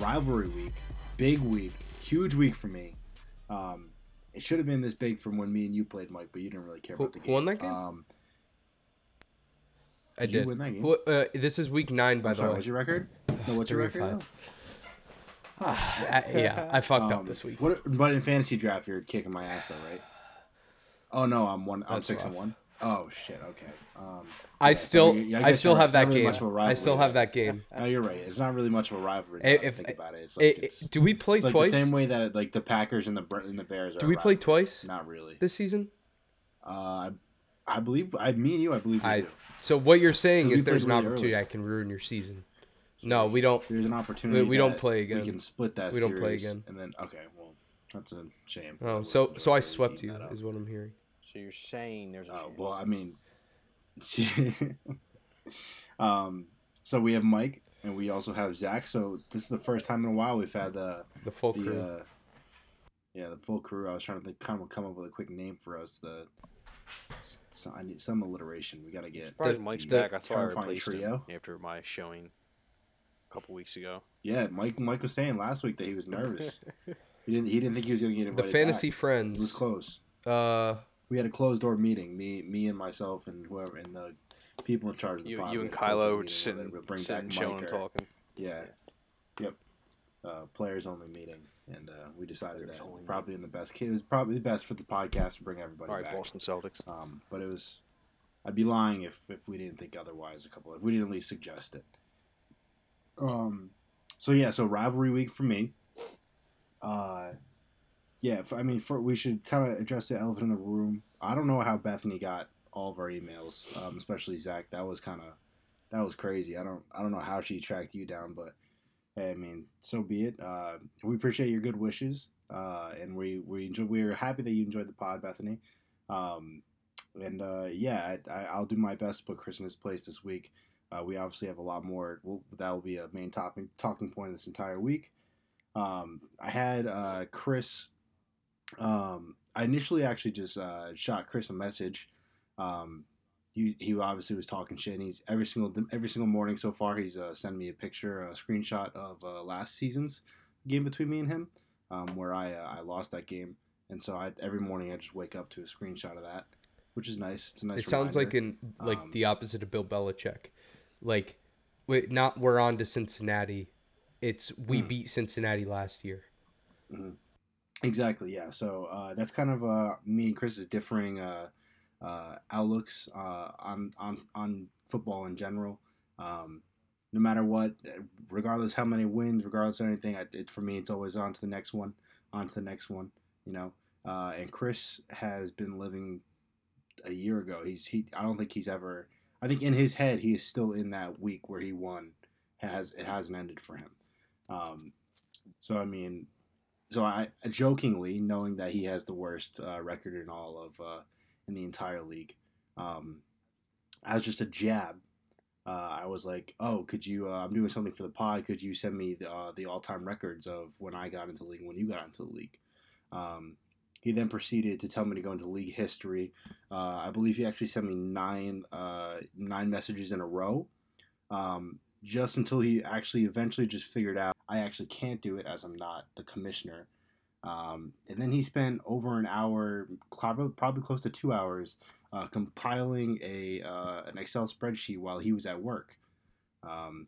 rivalry week. Big week. Huge week for me. Um, it should have been this big from when me and you played, Mike, but you didn't really care Who- about the who game. won that game? Um, I Did win that game? Who- uh, this is week nine, by I'm the sorry, way. what's your record? No, what's your record? I- yeah, I fucked Um, up this week. What, but in fantasy draft, you're kicking my ass, though, right? Oh no, I'm one. I'm That's six rough. and one. Oh shit. Okay. Um, I yeah, so still, you- yeah, I, still right. have that really game. much of a I still have that game. No, you're right. It's not really much of a rivalry. Eh, Now that I if- think about it, it's like eh, it's, do we play it's like twice? the same way that like the Packers and the and the Bears are. Do we play twice Not really. this season? Uh, I believe I, me and you, I believe we I- do. So what you're saying is there's an really opportunity early. I can ruin your season. So No, we don't. There's an opportunity. we don't play again. We can split that. We don't play again. And then okay, well, that's a shame. Oh, so so I swept you is what I'm hearing. So you're saying there's a Oh chance. well, I mean, um, so we have Mike and we also have Zach. So this is the first time in a while we've had the The full crew. uh, yeah the full crew. I was trying to think, kind of come up with a quick name for us. The so I need some alliteration. We got to get surprised the- Mike's the back. I thought I terrifying replaced trio. him after my showing a couple weeks ago. yeah. Mike Mike was saying last week that he was nervous. he didn't he didn't think he was going to get it the fantasy back. It was close. Uh, We had a closed door meeting. Me me and myself and whoever and the people in charge of the You, pod, you and had a closed door Kylo were just sitting, they would bring sitting back chilling, and or- talking. Yeah. Yep. Uh, players only meeting, and uh, we decided Players that only probably in the best case, it was probably the best for the podcast to bring everybody All right, back. Boston Celtics. Um, but it was, I'd be lying if if we didn't think otherwise. A couple, if we didn't at least suggest it. Um, so yeah, so rivalry week for me. Uh, yeah, I mean, for we should kind of address the elephant in the room. I don't know how Bethany got all of our emails, um, especially Zach. That was kind of that was crazy. I don't I don't know how she tracked you down, but hey, I mean, so be it. Uh, we appreciate your good wishes, uh, and we we enjoy. We're happy that you enjoyed the pod, Bethany. Um, and uh, yeah, I, I, I'll do my best to put Chris in his place this week. Uh, we obviously have a lot more. We'll, that will be a main topic talking point this entire week. Um, I had uh, Chris. Um, I initially actually just uh, shot Chris a message. Um, he, he obviously was talking shit. And he's every single every single morning so far. He's uh, sending me a picture, a screenshot of uh, last season's game between me and him, um, where I uh, I lost that game. And so I, every morning I just wake up to a screenshot of that, which is nice. It's a nice. it sounds like in like Um, the opposite of Bill Belichick. Like, wait, not we're on to Cincinnati. It's we Hmm. beat Cincinnati last year. Exactly. Yeah. So uh, that's kind of uh, me and Chris's differing uh, uh, outlooks uh, on on on football in general. Um, no matter what, regardless how many wins, regardless of anything, I, it, for me, it's always on to the next one, on to the next one. You know. Uh, and Chris has been living a year ago. He's he. I don't think he's ever. I think in his head he is still in that week where he won. Has it hasn't ended for him. Um, so I mean, so I jokingly knowing that he has the worst uh, record in all of uh, in the entire league, um, as just a jab, uh, I was like, "Oh, could you? Uh, I'm doing something for the pod. Could you send me the uh, the all time records of when I got into the league, when you got into the league?" Um, he then proceeded to tell me to go into league history. Uh, I believe he actually sent me nine nine messages in a row. Um, just until he actually eventually just figured out I actually can't do it as I'm not the commissioner. Um, and then he spent over an hour, probably, close to two hours, uh, compiling a uh, an Excel spreadsheet while he was at work. Um,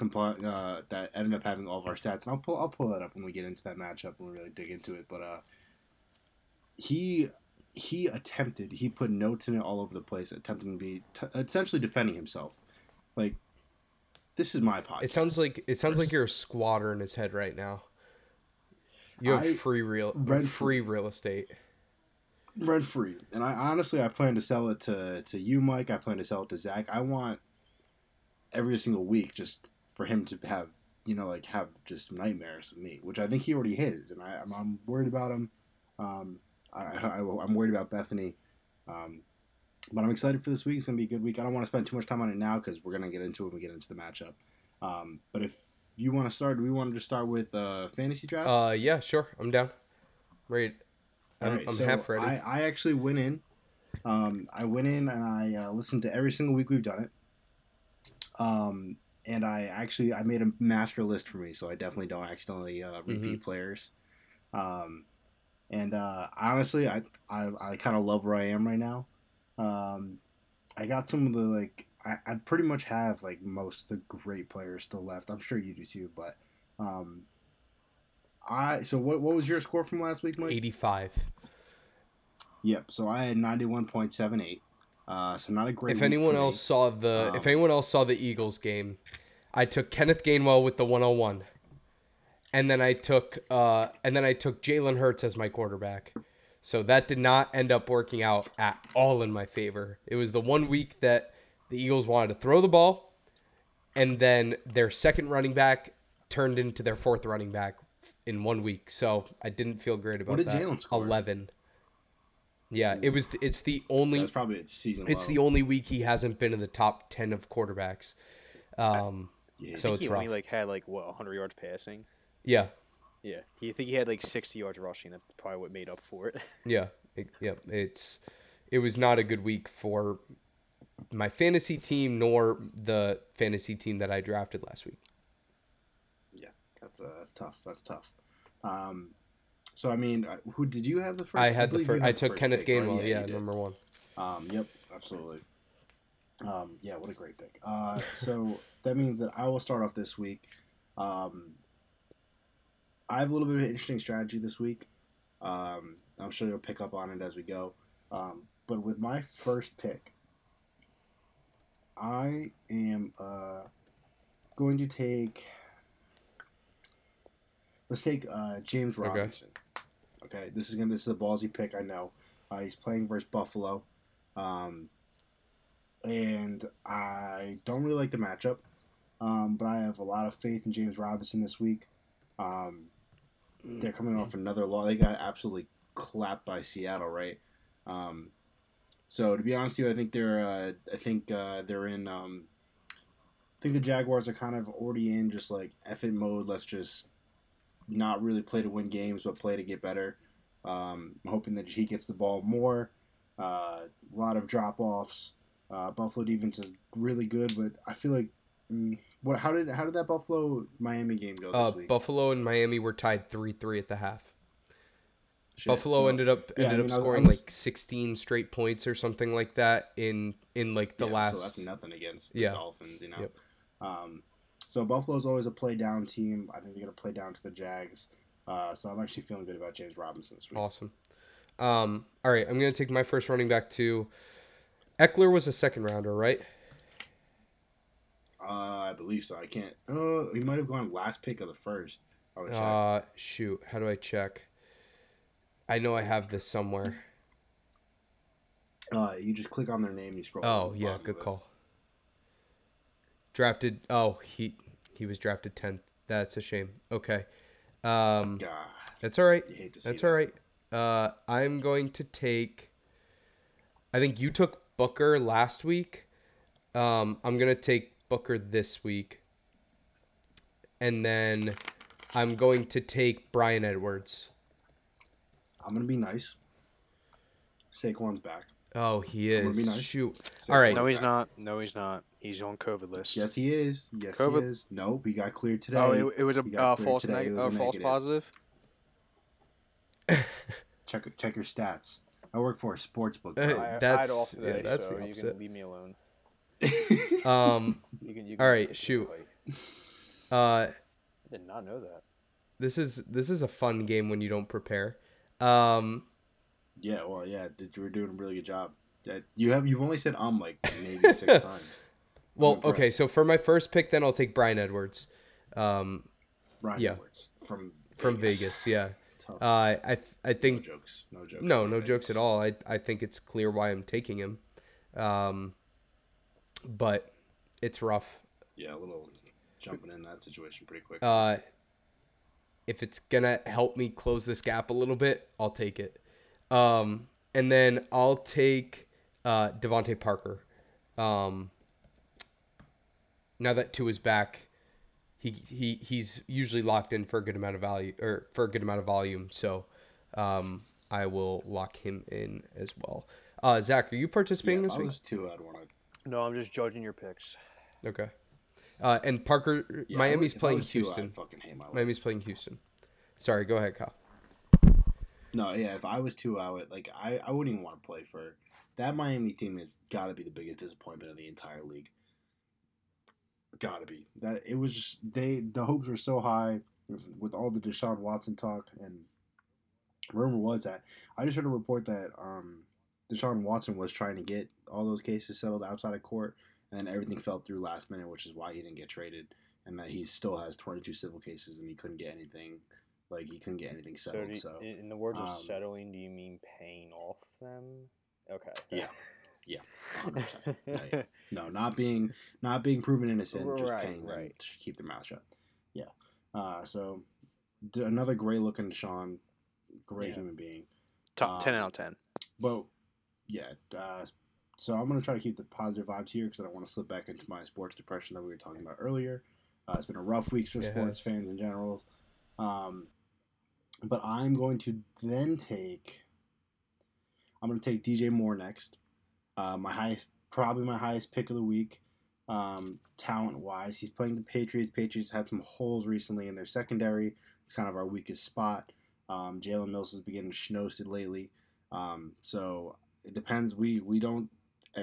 uh, that ended up having all of our stats, and I'll pull I'll pull that up when we get into that matchup and we really dig into it. But uh, he he attempted he put notes in it all over the place, attempting to be t- essentially defending himself. Like this is my podcast. It sounds like it sounds like you're a squatter in his head right now. You have I- free real rent- free real estate. rent free. And I honestly, I plan to sell it to to you, Mike. I plan to sell it to Zach. I want every single week just for him to have you know like have just nightmares of me, which I think he already has, and I, I'm, I'm worried about him. Um, I, I, I'm worried about Bethany. Um, but I'm excited for this week. It's gonna be a good week. I don't want to spend too much time on it now because we're gonna get into it when we get into the matchup. Um, but if you want to start, do we want to just start with uh, fantasy draft? Uh, yeah, sure, I'm down. Ready. I'm, Alright, I'm so half ready. I, I actually went in. Um, I went in and I uh, listened to every single week we've done it. Um, and I actually I made a master list for me, so I definitely don't accidentally uh, repeat Mm-hmm. players. Um, and uh, honestly, I I, I kind of love where I am right now. Um, I got some of the like I, I pretty much have like most of the great players still left. I'm sure you do too, but um, I so what what was your score from last week, Mike? 85. Yep. So I had ninety one point seven eight. Uh, so not a great. If anyone for me. else saw the if Um, anyone else saw the Eagles game, I took Kenneth Gainwell with the 101. And then I took uh and then I took Jalen Hurts as my quarterback. So that did not end up working out at all in my favor. It was the one week that the Eagles wanted to throw the ball and then their second running back turned into their fourth running back in one week. So I didn't feel great about what did that. Jalen score? 11. Yeah, it was it's the only that's probably its season. it's the only week he hasn't been in the top 10 of quarterbacks. Um, Yeah. I so think it's he only like had like what 100 yards passing. yeah, Yeah, he I think he had like 60 yards rushing. That's probably what made up for it. yeah, it, yeah. It's it was not a good week for my fantasy team nor the fantasy team that I drafted last week. Yeah, that's uh, that's tough. That's tough. Um, so I mean, uh, who did you have the first? I had the first. I took first Kenneth pick. Gainwell. you Yeah, did. number one. Um, yep, absolutely. Um, yeah, what a great pick. Uh, so that means that I will start off this week. Um, I have a little bit of an interesting strategy this week. Um, I'm sure you'll pick up on it as we go. Um, but with my first pick, I am uh, going to take. Let's take uh, James Okay. Robinson. Okay, this is gonna this is a ballsy pick. I know. Uh, he's playing versus Buffalo, um, and I don't really like the matchup. Um, but I have a lot of faith in James Robinson this week. Um, they're coming off another law. They got absolutely clapped by Seattle, right? Um, so to be honest with you, I think they're uh, I think uh, they're in. Um, I think the Jaguars are kind of already in just like it mode. Let's just not really play to win games, but play to get better. Um, I'm hoping that he gets the ball more. Uh, a lot of drop offs. Uh, Buffalo defense is really good, but I feel like what? How did how did that Buffalo Miami game go this Uh, week? Buffalo and Miami were tied three three at the half. Shit, Buffalo so- ended up yeah, I ended mean, up I- I scoring was- like 16 straight points or something like that in in like the yeah, last. So that's nothing against the Yeah. Dolphins, you know. Yep. Um, so Buffalo's always a play down team. I think they're gonna play down to the Jags. Uh, so I'm actually feeling good about James Robinson this week. Awesome. Um, all right, I'm gonna take my first running back to Ekeler was a second rounder, right? Uh, I believe so. I can't. Uh, he might have gone last pick of the first. I would check. Uh, shoot, how do I check? I know I have this somewhere. Uh, you just click on their name. You scroll. Oh yeah, good call. Drafted. Oh, he he was drafted 10th. That's a shame. Okay. Um, God, that's all right. you hate to see That's that. all right. Uh, I'm going to take. I think you took Booker last week. Um, I'm gonna take Booker this week, and then I'm going to take Bryan Edwards. I'm gonna be nice. Saquon's back. Oh, he is. be nice. Shoot. Saquon's All right. no, he's back. not. No, he's not. He's on COVID list. Yes, he is. Yes, COVID. he is. Nope, he got cleared today. Oh, it, it was a uh, false today. Neg- was uh, a false positive. Check check your stats. I work for a sports book. Uh, bro. I, I that's- had off yeah, that's so the you opposite. can leave me alone. Um. You can. You can right, take shoot. Uh. I did not know that. This is this is a fun game when you don't prepare. Um. yeah, well, yeah, did- you were doing a really good job. That you have you've only said um like maybe six times. Well, okay. So for my first pick, then I'll take Bryan Edwards. Um. Ryan yeah. Edwards from From Vegas. Yeah. Uh. I I no think jokes. No jokes. no from no jokes at all. I I think it's clear why I'm taking him. Um. But it's rough. Yeah, a little jumping in that situation pretty quick. Uh. If it's gonna help me close this gap a little bit, I'll take it. Um. And then I'll take uh DeVante Parker. Um. Now that Tua is back, he he he's usually locked in for a good amount of value or for a good amount of volume. So, um, I will lock him in as well. Uh, Zach, are you yeah, participating if this I week? was two, I'd want to. No, I'm just judging your picks. Okay. Uh, and Parker, Yeah, Miami's would- if I playing was two, Houston. fucking hate my. Miami's playing Houston. Sorry, go ahead, Kyle. No, yeah. If I was two, I would like. I, I wouldn't even want to play for that Miami team. Has got to be the biggest disappointment of the entire league. Got to be that. It was just they. The hopes were so high with, with all the Deshaun Watson talk, and rumor was that I just heard a report that um, Deshaun Watson was trying to get all those cases settled outside of court, and then everything fell through last minute, which is why he didn't get traded, and that he still has 22 civil cases and he couldn't get anything. Like he couldn't get anything So, settled. do So, in in the words of um, settling, do you mean paying off them? Okay. Yeah. Yeah, 100%. Yeah, yeah. No, not being not being proven innocent, just Right, paying them right. to keep their mouth shut. Yeah. Uh, so d- another great looking Deshaun, great Yeah. human being. Top ten Um, out of ten. But yeah, uh, so I'm gonna try to keep the positive vibes here because I don't want to slip back into my sports depression that we were talking about earlier. Uh, it's been a rough week for It sports has. fans in general. Um, but I'm going to then take. I'm going to take DJ Moore next. Uh, my highest, probably my highest pick of the week, um, talent wise. He's playing the Patriots. Patriots had some holes recently in their secondary. It's kind of our weakest spot. Um, Jalen Mills has been getting schnosted lately. Um, so it depends. We we don't.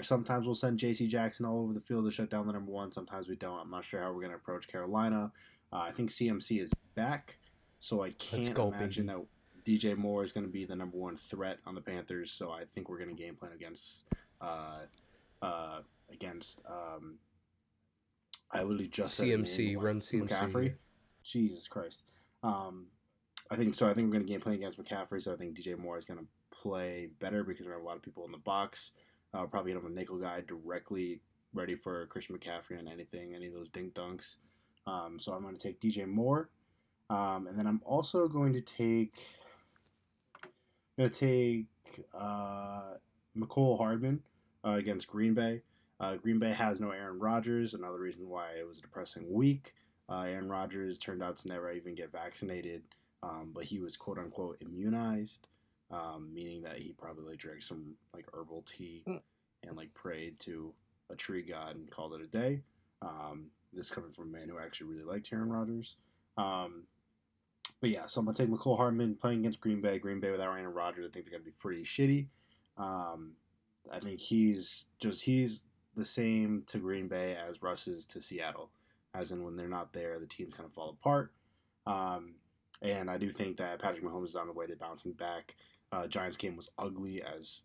Sometimes we'll send J.C. Jackson all over the field to shut down the number one. Sometimes we don't. I'm not sure how we're going to approach Carolina. Uh, I think CMC is back, so I can't go, imagine baby. that DJ Moore is going to be the number one threat on the Panthers. So I think we're going to game plan against uh, uh, against. Um, I literally just CMC, name, run CMC. McCaffrey. Jesus Christ. Um, I think so. I think we're going to game plan against McCaffrey. So I think DJ Moore is going to play better because we have a lot of people in the box. Uh, probably have a nickel guy directly ready for Christian McCaffrey and anything, any of those dink dunks. Um, so I'm going to take DJ Moore, um, and then I'm also going to take. I'm going to take uh, Mecole Hardman uh, against Green Bay. Uh, Green Bay has no Aaron Rodgers. Another reason why it was a depressing week. Uh, Aaron Rodgers turned out to never even get vaccinated, um, but he was quote unquote immunized, um, meaning that he probably drank some like herbal tea Mm. and like prayed to a tree god and called it a day. Um, this coming from a man who actually really liked Aaron Rodgers. Um, but yeah, so I'm gonna take Mecole Hardman playing against Green Bay. Green Bay without Aaron Rodgers, I think they're gonna be pretty shitty. Um, I think he's just he's the same to Green Bay as Russ is to Seattle, as in when they're not there, the teams kind of fall apart. Um, and I do think that Patrick Mahomes is on the way to bouncing back. Uh, Giants game was ugly as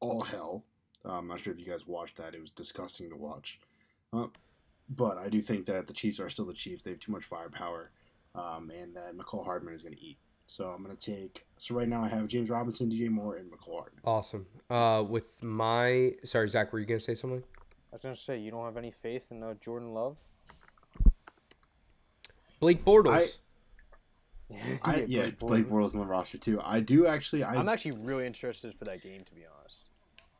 all hell. Uh, I'm not sure if you guys watched that; it was disgusting to watch. Uh, but I do think that the Chiefs are still the Chiefs. They have too much firepower, um, and that Mecole Hardman is going to eat. So I'm going to take. So right now I have James Robinson, DJ Moore, and Mecole Hardman. Awesome. Uh, with my sorry, Zach, were you gonna say something? I was gonna say you don't have any faith in uh, Jordan Love. Blake Bortles. I, yeah, Blake Bortles on the roster too. I do actually. I, I'm actually really interested for that game, to be honest.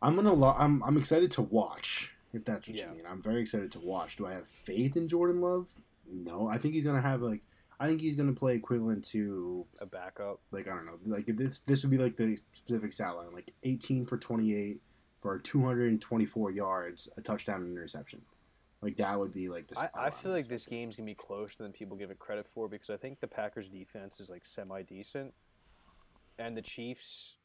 I'm gonna. Lo- I'm. I'm excited to watch. If that's what Yeah. you mean, I'm very excited to watch. Do I have faith in Jordan Love? No. I think he's gonna have like. I think he's gonna play equivalent to A backup. like I don't know. Like this. This would be like the specific stat line, like 18 for 28 for 224 yards, a touchdown, and interception. Like that would be like the. I, I feel like this game's gonna be closer than people give it credit for because I think the Packers defense is like semi decent, and the Chiefs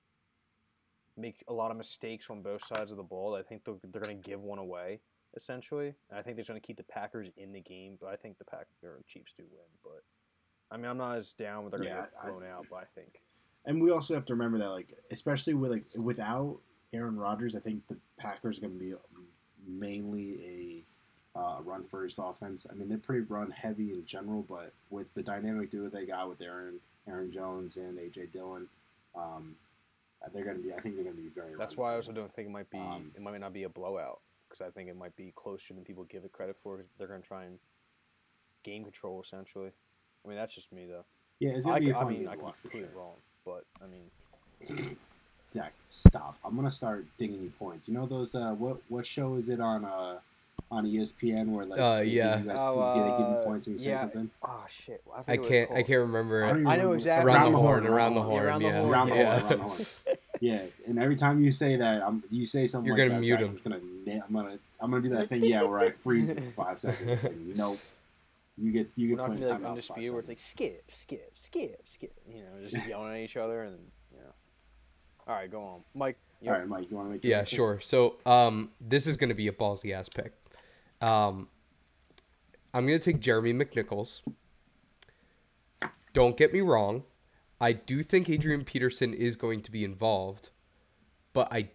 make a lot of mistakes on both sides of the ball. I think they're, they're gonna give one away essentially, and I think they're gonna keep the Packers in the game. But I think the Pack or Chiefs do win. But I mean, I'm not as down with they're gonna Yeah, get I- blown out. But I think And we also have to remember that, like, especially with like without Aaron Rodgers, I think the Packers are going to be mainly run first offense. I mean, they're pretty run heavy in general, but with the dynamic duo they got with Aaron Aaron Jones and AJ Dillon, um, they're going to be. I think they're going to be very. that's why I also don't think it might be Um, it might not be a blowout because I think it might be closer than people give it credit for. They're gonna try and game control essentially. I mean, that's just me though. Yeah, it's I, going to be I mean, I to could be completely sure. wrong, but I mean, Zach, stop! I'm going to start dinging you points. You know those? Uh, what what show is it on? Uh, on ESPN where like Uh, they give yeah. you guys, Oh, yeah, they give uh, points when you say yeah. something. oh shit, I, I forget what it's can't. I can't remember. I it. don't I know exactly- Around the horn, around the Yeah, horn. around the horn, around the yeah. horn, around the horn. Yeah, and every time you say that, I'm, you say something You're like gonna that, mute Zach, him. I'm gonna I'm gonna I'm gonna do that thing yeah where I freeze it for five seconds. And, you know, you get you We're get not playing gonna like time out undisputed where it's like skip, skip, skip, skip. You know, just yelling at each other and you know. All right, go on, Mike. All right, Mike, you want to make? Yeah, sure. So um, this is going to be a ballsy ass pick. Um, I'm going to take Jeremy McNichols. Don't get me wrong. I do think Adrian Peterson is going to be involved, but I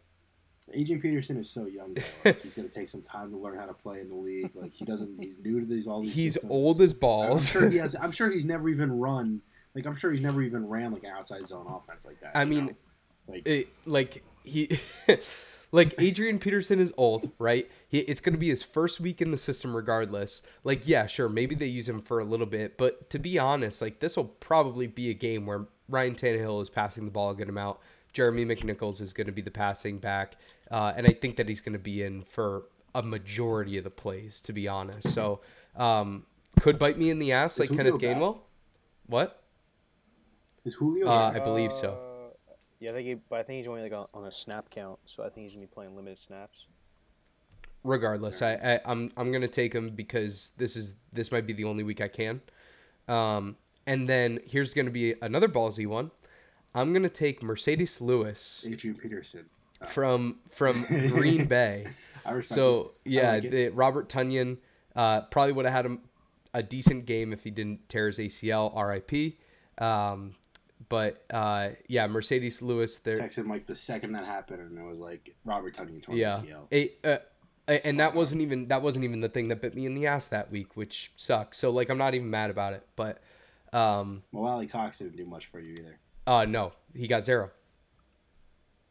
Adrian Peterson is so young. Like, he's gonna take some time to learn how to play in the league. Like he doesn't. He's new to these all these. he's systems. old as I'm balls. sure he has. I'm sure he's never even run. Like I'm sure he's never even ran like an outside zone offense like that. I mean, know? like it, like he like Adrian Peterson is old, right? He, it's going to be his first week in the system regardless. Like yeah, sure, maybe they use him for a little bit, but to be honest, like this will probably be a game where Ryan Tannehill is passing the ball a good amount. Jeremy McNichols is going to be the passing back, uh, and I think that he's going to be in for a majority of the plays. To be honest, so um, could bite me in the ass like Julio Kenneth back? Gainwell. What? is Julio? Uh. I believe so. Yeah, I think, he, but I think he's only like on, on a snap count, so I think he's gonna be playing limited snaps. regardless I, I i'm i'm gonna take him because this is this might be the only week i can. Um and then here's gonna be another ballsy one. I'm gonna take marcedes lewis Adrian Peterson. Uh, from from green bay. I so it. I yeah like the, robert tonyan uh probably would have had him a decent game if he didn't tear his acl rip um but uh yeah marcedes lewis there texted like the second that happened, and it was like Robert Tonyan torn yeah ACL. it, uh, a- and that wasn't even that wasn't even the thing that bit me in the ass that week which sucks so like i'm not even mad about it but um Well, Alie-Cox didn't do much for you either. uh no he got zero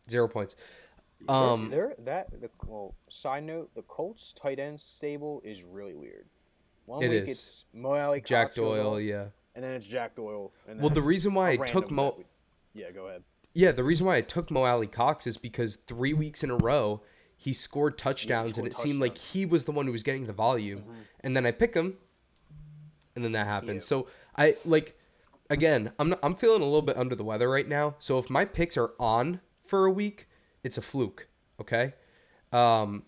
zero points um there that the well. Side note: the Colts tight end stable is really weird. One It week is. it's Mo Alie-Cox jack doyle yeah and then it's Jack Doyle. And Well, the reason why I took Mo- we- Yeah, go ahead. yeah the reason why i took mo alie-cox is because three weeks in a row he scored touchdowns and scored it seemed like he was the one who was getting the volume and then i pick him and then that happened Yeah. so i like again i'm not, i'm feeling a little bit under the weather right now so if my picks are on for a week it's a fluke okay um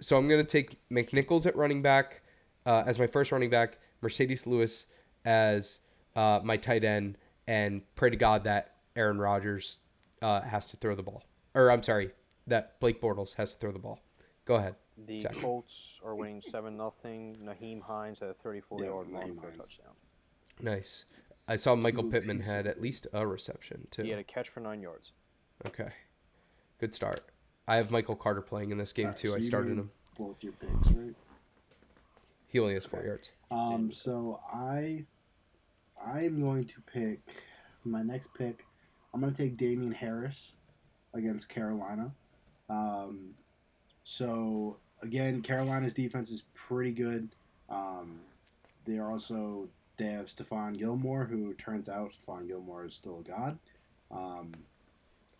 so i'm gonna take mcnichols at running back uh, as my first running back marcedes lewis as uh, my tight end and pray to god that aaron rodgers uh, has to throw the ball or i'm sorry that blake bortles has to throw the ball go ahead The Zach. Colts are winning seven nothing. Nyheim Hines had a 34 Yeah, yard run for a touchdown. nice i saw michael Ooh, pittman piece had at least a reception too He had a catch for nine yards. okay good start i have michael carter playing in this game Alright, too so i started him Both your picks, right? He only has four Okay. yards Um, so I, I am going to pick my next pick. I'm going to take Damien Harris against Carolina. Um, so again, Carolina's defense is pretty good. Um, they are also they have Stephon Gilmore, who turns out Stephon Gilmore is still a god. Um,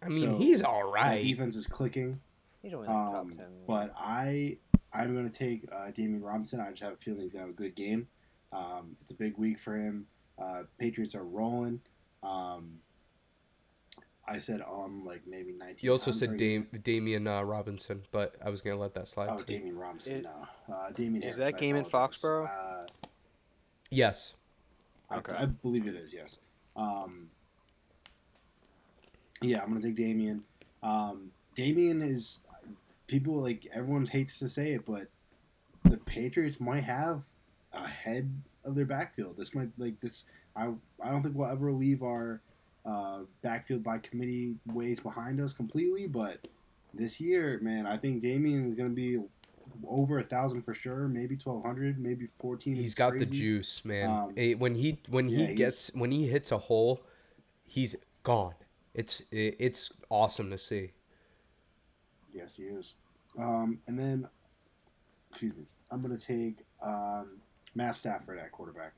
i mean So, he's all right. that defense is clicking. He's only in the top Um, ten. but I I'm going to take uh, Damian Robinson. I just have a feeling he's going to have a good game. Um, it's a big week for him. Uh, Patriots are rolling. Um, I said um like maybe 19. you also times said right? Dam- damian uh, robinson but i was gonna let that slide Oh, too. Damian Robinson. It- no, uh, Damian. is Harris, that game in apologize. Foxborough? Uh, yes I- Okay. I, believe it is. Yes. Um, yeah, I'm gonna take Damien. Um, Damien is people like everyone hates to say it, but the Patriots might have a head of their backfield. This might like this. I I don't think we'll ever leave our uh, backfield by committee ways behind us completely, but this year, man, I think Damien is gonna be over a thousand for sure. Maybe twelve hundred, maybe fourteen. He's got the juice, man. Um, Eh, when he when he gets when he hits a hole, he's gone. It's it, it's awesome to see. Yes, he is. Um, and then, excuse me, I'm going to take um, Matt Stafford at quarterback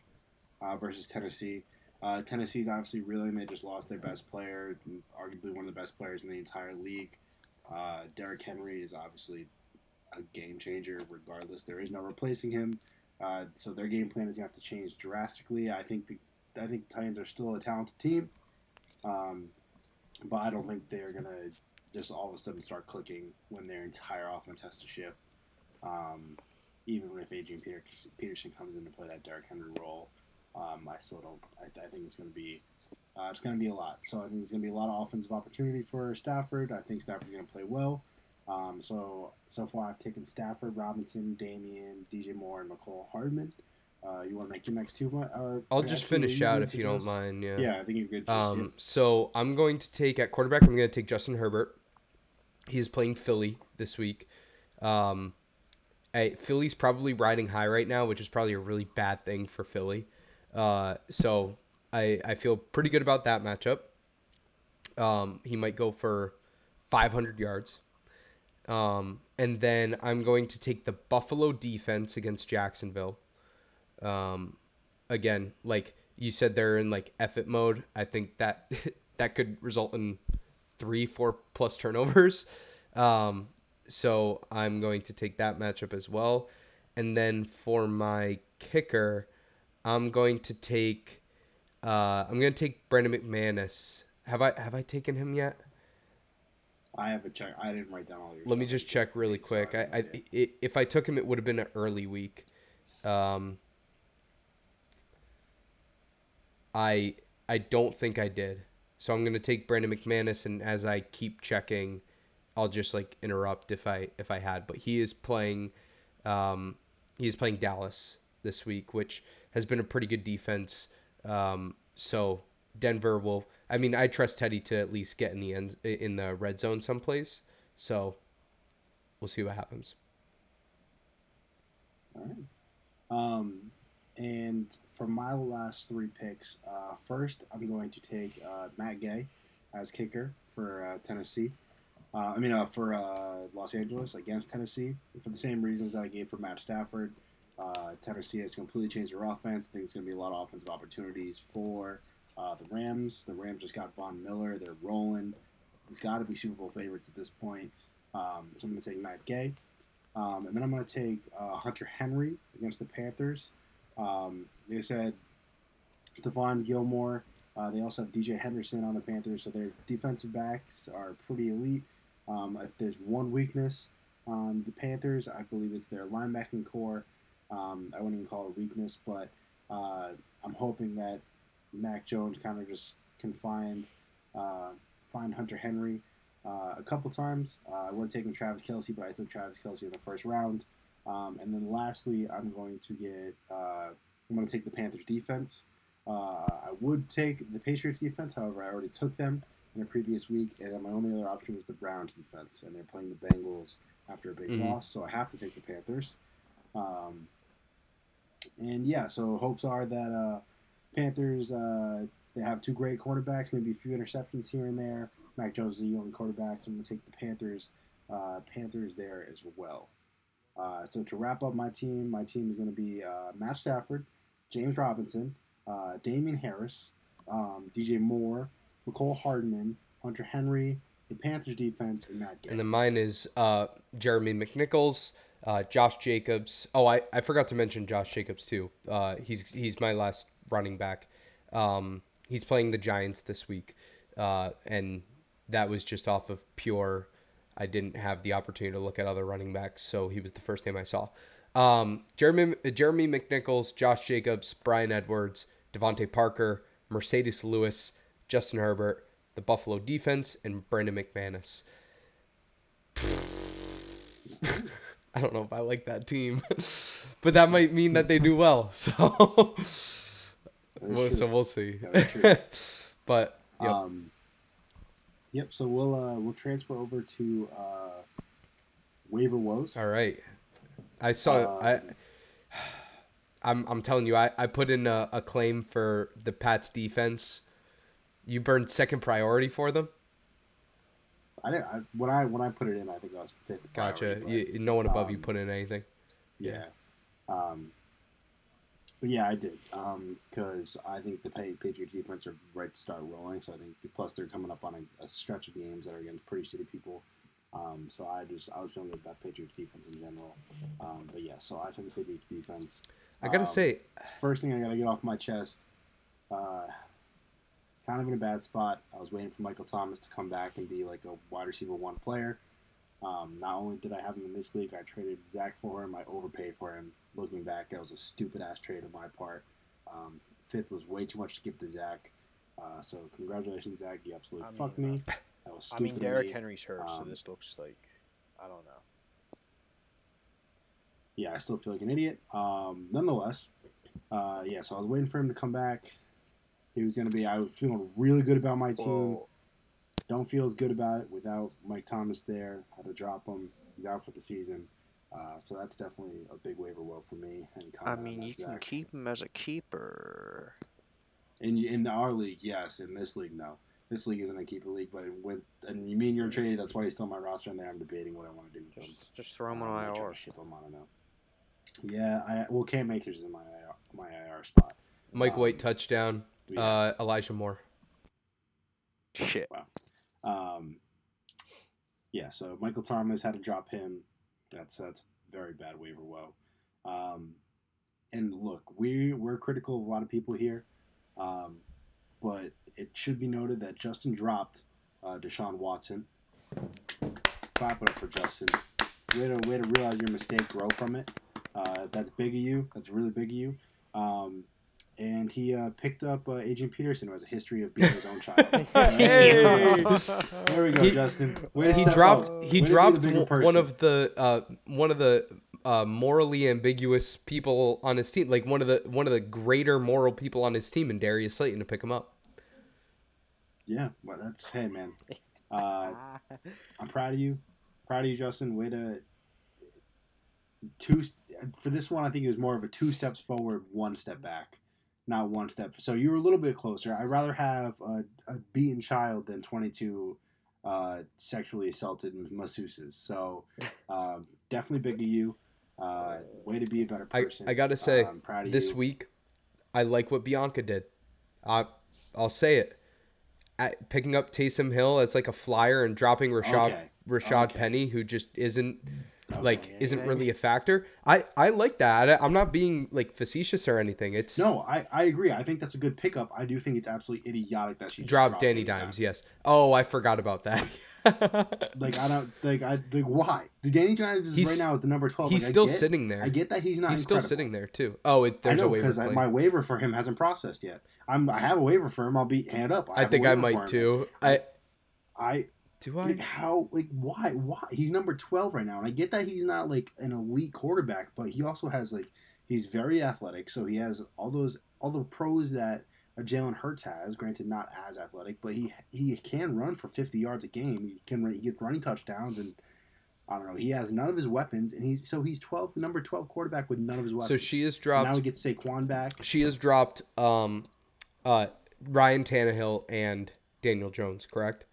uh, versus Tennessee. Uh, Tennessee's obviously reeling. They just lost their best player, arguably one of the best players in the entire league. Uh, Derrick Henry is obviously a game changer, regardless. There is no replacing him. Uh, so their game plan is going to have to change drastically. I think the I think the Titans are still a talented team, um, but I don't think they're going to just all of a sudden start clicking when their entire offense has to shift. Um, even if Adrian Peterson comes in to play that Derrick Henry role, um, I still don't. I, I think it's going to be uh, it's going to be a lot. So I think there's going to be a lot of offensive opportunity for Stafford. I think Stafford's going to play well. Um, so so far I've taken Stafford, Robinson, Damian, DJ Moore, and Mecole Hardman. Uh, you want to make your next two? Or I'll just finish out if you don't mind. Yeah. Yeah, I think you're good. Juice, Um, so I'm going to take at quarterback. I'm going to take Justin Herbert. He is playing Philly this week. Um, I, Philly's probably riding high right now, which is probably a really bad thing for Philly. Uh, so I I feel pretty good about that matchup. Um, he might go for 500 yards. Um, and then I'm going to take the Buffalo defense against Jacksonville. Um, again, like you said, they're in like effort mode. I think that that could result in three, four plus turnovers. Um, so I'm going to take that matchup as well. And then for my kicker, I'm going to take uh, I'm going to take Brandon McManus. Have I have I taken him yet? I have a check. I didn't write down all your. Let me just check really quick. I, I idea. i if I took him, it would have been an early week. Um, I I don't think I did. So I'm gonna take Brandon McManus, and as I keep checking, I'll just like interrupt if I if I had. But he is playing, um, he is playing Dallas this week, which has been a pretty good defense. Um, so Denver will. I mean, I trust Teddy to at least get in the end in the red zone someplace. So we'll see what happens. All right. Um, and for my last three picks, uh, first I'm going to take uh, Matt Gay as kicker for uh, Tennessee. Uh, I mean, uh, for uh, Los Angeles against Tennessee for the same reasons that I gave for Matt Stafford. Tennessee has completely changed their offense. I think it's going to be a lot of offensive opportunities for the Rams. The Rams just got Von Miller. They're rolling. It's got to be Super Bowl favorites at this point. Um, so I'm going to take Matt Gay. Um, and then I'm going to take Hunter Henry against the Panthers. Um, they said Stephon Gilmore. Uh, they also have DJ Henderson on the Panthers, so their defensive backs are pretty elite. Um, if there's one weakness on the Panthers, I believe it's their linebacking core. Um, I wouldn't even call it a weakness, but uh, I'm hoping that Mac Jones kind of just can find uh, find Hunter Henry uh, a couple times. Uh, I would have taken Travis Kelce, but I took Travis Kelce in the first round. Um, and then lastly, I'm going to get uh, I'm going to take the Panthers defense. Uh, I would take the Patriots defense, however, I already took them in a previous week, and then my only other option was the Browns defense, and they're playing the Bengals after a big Mhm. loss, so I have to take the Panthers. Um, and yeah, so hopes are that uh, Panthers uh, they have two great quarterbacks, maybe a few interceptions here and there. Mac Jones is the only quarterback, so I'm going to take the Panthers. Uh, Panthers there as well. Uh, so to wrap up my team, my team is going to be uh, Matt Stafford, James Robinson, uh, Damien Harris, um, DJ Moore, Mecole Hardman, Hunter Henry, the Panthers defense, and Matt Gay. And then mine is uh, Jeremy McNichols, uh, Josh Jacobs. Oh, I, I forgot to mention Josh Jacobs too. Uh, he's he's my last running back. Um, he's playing the Giants this week, uh, and that was just off of pure. I didn't have the opportunity to look at other running backs, so he was the first name I saw. Um, Jeremy Jeremy McNichols, Josh Jacobs, Bryan Edwards, DeVante Parker, Marcedes Lewis, Justin Herbert, the Buffalo defense, and Brandon McManus. I don't know if I like that team, but that might mean that they do well. So, well, so we'll see. That is true. but yep. Um, yep. So we'll uh, we'll transfer over to uh, waiver woes. all right, I saw. I Um, I'm I'm telling you, I, I put in a, a claim for the Pats defense. You burned second priority for them. I, didn't, I when I when I put it in, I think I was fifth. Gotcha. priority, You, no one above you um, put in anything. but yeah. Um, but yeah, I did because I think the Patriots defense are right to start rolling. So I think plus they're coming up on a, a stretch of games that are against pretty shitty people. Um, so I just I was feeling good about Patriots defense in general. Um, but yeah, so I took the Patriots defense. I gotta Um, say, first thing I gotta get off my chest. Uh, kind of in a bad spot. I was waiting for Michael Thomas to come back and be like a wide receiver one player. Um, not only did I have him in this league, I traded Zach for him. I overpaid for him. Looking back, that was a stupid ass trade on my part. Um, fifth was way too much to give to Zach. Uh, so congratulations, Zach. You absolutely I fucked mean, me. That was I mean, Derrick. Henry's hurt, so Um, this looks like I don't know. yeah, I still feel like an idiot. Um, nonetheless, uh, yeah, so I was waiting for him to come back. He was going to be, I was feeling really good about my team. Well, Don't feel as good about it without Mike Thomas there. Had to drop him. He's out for the season. Uh, so that's definitely a big waiver woe for me. And I mean, that, you can keep him as a keeper. In in our league, yes. In this league, no. This league isn't a keeper league, but with and you mean you're traded. That's why he's still on my roster, and there I'm debating what I want to do. with. Just, just throw him I on might try IR. to ship him, I don't know. Yeah, I well, Cam Akers is in my IR, my IR spot. Mike Um, White touchdown. Yeah. Uh, Elijah Moore. Shit. Um, yeah, so Michael Thomas had to drop him. That's that's very bad waiver woe. Um, and look, we we're critical of a lot of people here, um, but it should be noted that Justin dropped uh, Deshaun Watson. Clap it up for Justin. Way to way to realize your mistake, grow from it. Uh, that's big of you. That's really big of you. Um, and he uh, picked up uh, Adrian Peterson, who has a history of being his own child. Hey! There we go, He- Justin. Way he dropped up. he Way to be the dropped one person. of the uh, one of the uh, morally ambiguous people on his team, like one of the one of the greater moral people on his team, and Darius Slayton to pick him up. Yeah, well, that's hey man. Uh, I'm proud of you. Proud of you, Justin. Way to two for this one. I think it was more of a two steps forward, one step back, not one step. So you were a little bit closer. I'd rather have a, a beaten child than 22 uh, sexually assaulted masseuses. So um, definitely big to you. Uh, way to be a better person. I I gotta say, I'm proud of this you. week, I like what Bianca did. I I'll say it. At, picking up Taysom Hill as like a flyer and dropping Rashad Okay. Rashad oh, Okay. Penny, who just isn't Okay, like yeah, isn't yeah, really a factor. I I like that. I, I'm not being like facetious or anything. It's No, I, I agree. I think that's a good pickup. I do think it's absolutely idiotic that she just drop dropped Danny Dimes. Yes. Oh, I forgot about that. Like I don't like I like why the Danny Dimes He's- right now is the number twelve. he's Like, I still get- sitting there. I get that he's not. He's still sitting there too. Oh, it, I there's know a waiver because my waiver for him hasn't processed yet. I'm I have a waiver for him. I'll be hand up. I a think I might too. I I do. I like, how like why why he's number twelve right now, and I get that he's not like an elite quarterback, but he also has like he's very athletic, so he has all those all the pros that a Jalen Hurts has. Granted, not as athletic, but he he can run for fifty yards a game. He can he gets running touchdowns, and I don't know. He has none of his weapons, and he's so he's twelve number twelve quarterback with none of his weapons. so she has And dropped. now he gets Saquon back. she has dropped um, uh, Ryan Tannehill and Daniel Jones. Correct.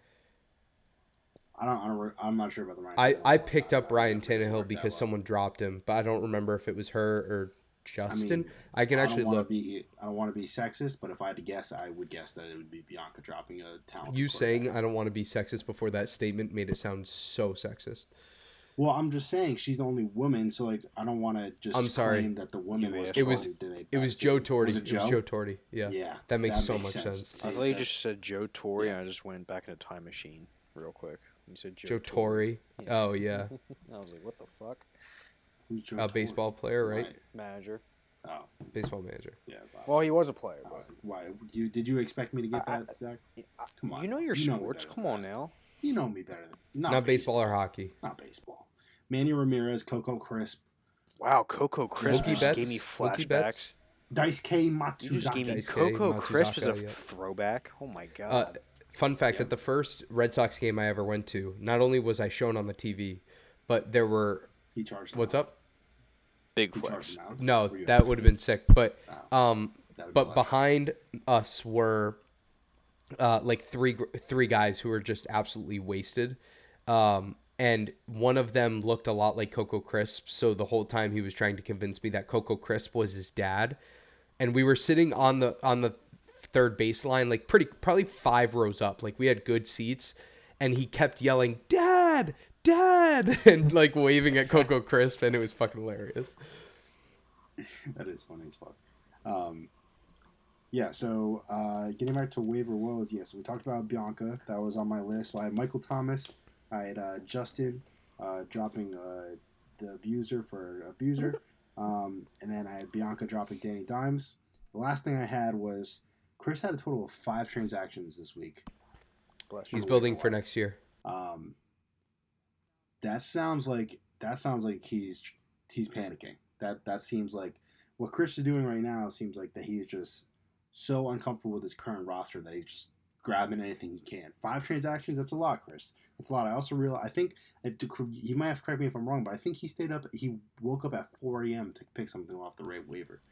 I don't. I don't re- I'm not sure about the Ryan. I Tannehill I picked up Ryan don't Tannehill because well. someone dropped him, but I don't remember if it was her or Justin. mean, I can I actually don't wanna look. Be, I don't want to be sexist, but if I had to guess, I would guess that it would be Bianca dropping a talent. You saying I don't want to be sexist before that statement made it sound so sexist. Well, I'm just saying she's the only woman, so like I don't want to just. I'm sorry. claim that the woman was. It was- who did a It was Joe season. Torre. Was It it was Joe? Joe Torre. Yeah. Yeah, That makes so much sense. See, I thought you just said Joe Torre, Yeah. and I just went back in a time machine real quick. You said Joe, Joe Torre. Oh yeah, I was like, what the fuck? who's Joe a Torre? baseball player, right? Manager. Oh, Baseball manager. yeah. Well, he was a player, Uh, but why? You did you expect me to get I- that, Zach? Come on, you know your you sports. better Come on now. You know me better than not, Not baseball or hockey. Not baseball. Manny Ramirez, Coco Crisp, Wow, Coco Crisp Mookie just Betts? gave me Mookie flashbacks. Betts? Dice K You just gave me Matsuzaka. Dice K, Coco Crisp is a yeah. throwback. Oh my Uh, god. Fun fact: at the first Red Sox game I ever went to, not only was I shown on the TV, but there were He charged. what's him up? Big He flex. charged him out. No, that would have been sick. But Oh, um, but behind us were uh, like three three guys who were just absolutely wasted. Um, and one of them looked a lot like Coco Crisp, so the whole time he was trying to convince me that Coco Crisp was his dad. And we were sitting on the on the third baseline, like pretty probably five rows up. Like we had good seats, and he kept yelling, "Dad, Dad!" and like waving at Coco Crisp, and it was fucking hilarious. that is funny as fuck. Um, yeah, so uh, getting back to waiver woes, yes, we talked about Bianca. That was on my list. So I had Michael Thomas. I had uh, Justin. uh, dropping uh, the abuser for abuser, um, and then I had Bianca dropping Danny Dimes. The last thing I had was Chris had a total of five transactions this week. He's building for next year. Um, that sounds like that sounds like he's he's panicking. That that seems like what Chris is doing right now. Seems like that he's just so uncomfortable with his current roster that he's just grabbing anything he can. Five transactions, that's a lot, Chris. That's a lot. I also realize. I think if you might have to correct me if I'm wrong, but I think he stayed up. He woke up at 4 a.m. to pick something off the waiver,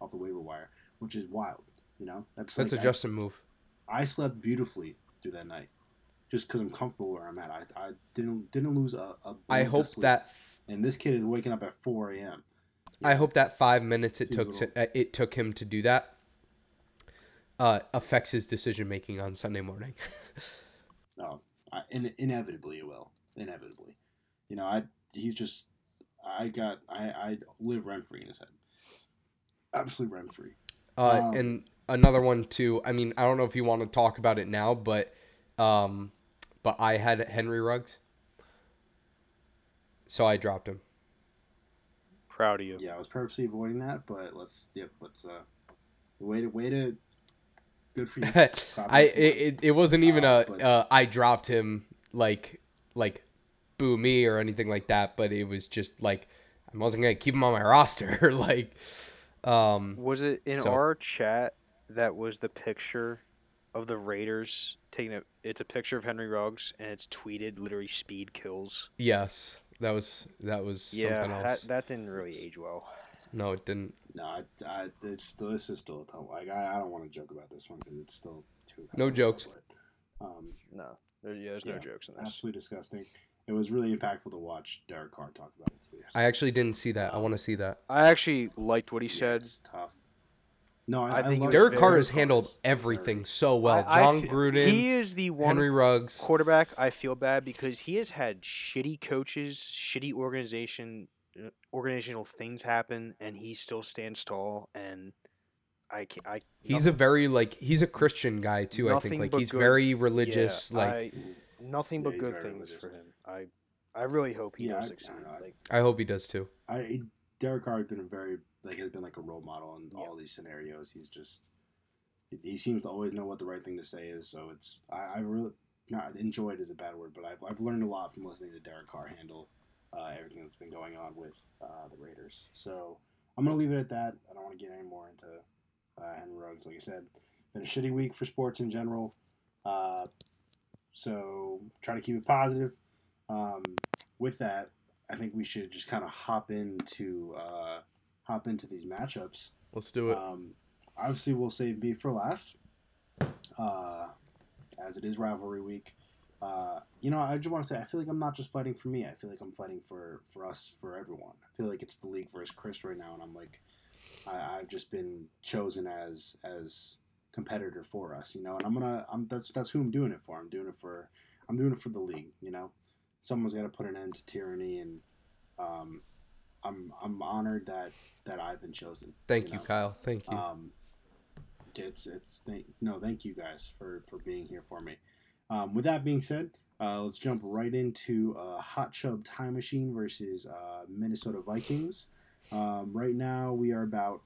off the waiver wire, which is wild. You know, that's That's like a I- Justin move. I slept beautifully through that night, just because I'm comfortable where I'm at. I, I didn't didn't lose a. a I hope sleep. that And this kid is waking up at 4 a.m. I hope that five minutes it took to, uh, it took him to do that uh, affects his decision making on Sunday morning. No, I, in, inevitably it will. Inevitably, you know, I he's just I got I I live rent free in his head. Absolutely rent free. Uh, Um, and another one too. I mean, I don't know if you want to talk about it now, but um, but I had Henry Ruggs, so I dropped him. Proud of you. Yeah, I was purposely avoiding that, but let's yep, let's uh, way to way to good for you. I it it, it, it wasn't even Uh, a but- uh, I dropped him like like boo me or anything like that, but it was just like I wasn't gonna keep him on my roster. like, um, Was it in So- our chat that was the picture of the Raiders taking a? It's a picture of Henry Ruggs and it's tweeted literally speed kills. yes, that was that was Yeah, something that, else. that didn't really age well. no, it didn't. No, I, I it's still this is still a tough. Like I, I don't want to joke about this one because it's still too. No jokes. But, um, No, there, yeah, there's no jokes in this. absolutely disgusting. It was really impactful to watch Derek Carr talk about it too. I actually didn't see that. I want to see that. I actually liked what he Yeah, said. it's tough. No, I, I think it love was Derek very- Carr has handled everything so well. I- I John fe- Gruden, He is the one Henry Ruggs. quarterback I feel bad because he has had shitty coaches, shitty organization, uh, organizational things happen, and he still stands tall. And I, can I He's a very like he's a Christian guy too. I think like he's good- very religious. yeah, like I, nothing but he's good things religious. for him. I I really hope he Yeah, does I- I succeed. don't know. Like I hope he does too. I Derek Carr has been a very like has been like a role model in Yeah. all these scenarios. He's just he seems to always know what the right thing to say is. So it's I, I really not enjoyed is a bad word, but I've I've learned a lot from listening to Derek Carr handle uh, everything that's been going on with uh, the Raiders. So I'm gonna leave it at that. I don't want to get any more into uh, Henry Ruggs. Like I said, been a shitty week for sports in general. Uh, so try to keep it positive. Um, with that, I think we should just kind of hop into uh, hop into these matchups. Let's do it. Um, obviously, we'll save beef for last, uh, as it is rivalry week. Uh, you know, I just want to say I feel like I'm not just fighting for me. I feel like I'm fighting for for us, for everyone. I feel like it's the league versus Chris right now, and I'm like, I, I've just been chosen as as competitor for us. You know, and I'm gonna I'm that's that's who I'm doing it for. I'm doing it for I'm doing it for the league. You know, someone's got to put an end to tyranny, and um, I'm I'm honored that that I've been chosen. Thank you you, know. Kyle. Thank you. Um, it's it's thank, no, thank you guys for for being here for me. Um, with that being said, uh, let's jump right into uh, Hot Chubb Time Machine versus uh, Minnesota Vikings. Um, right now, we are about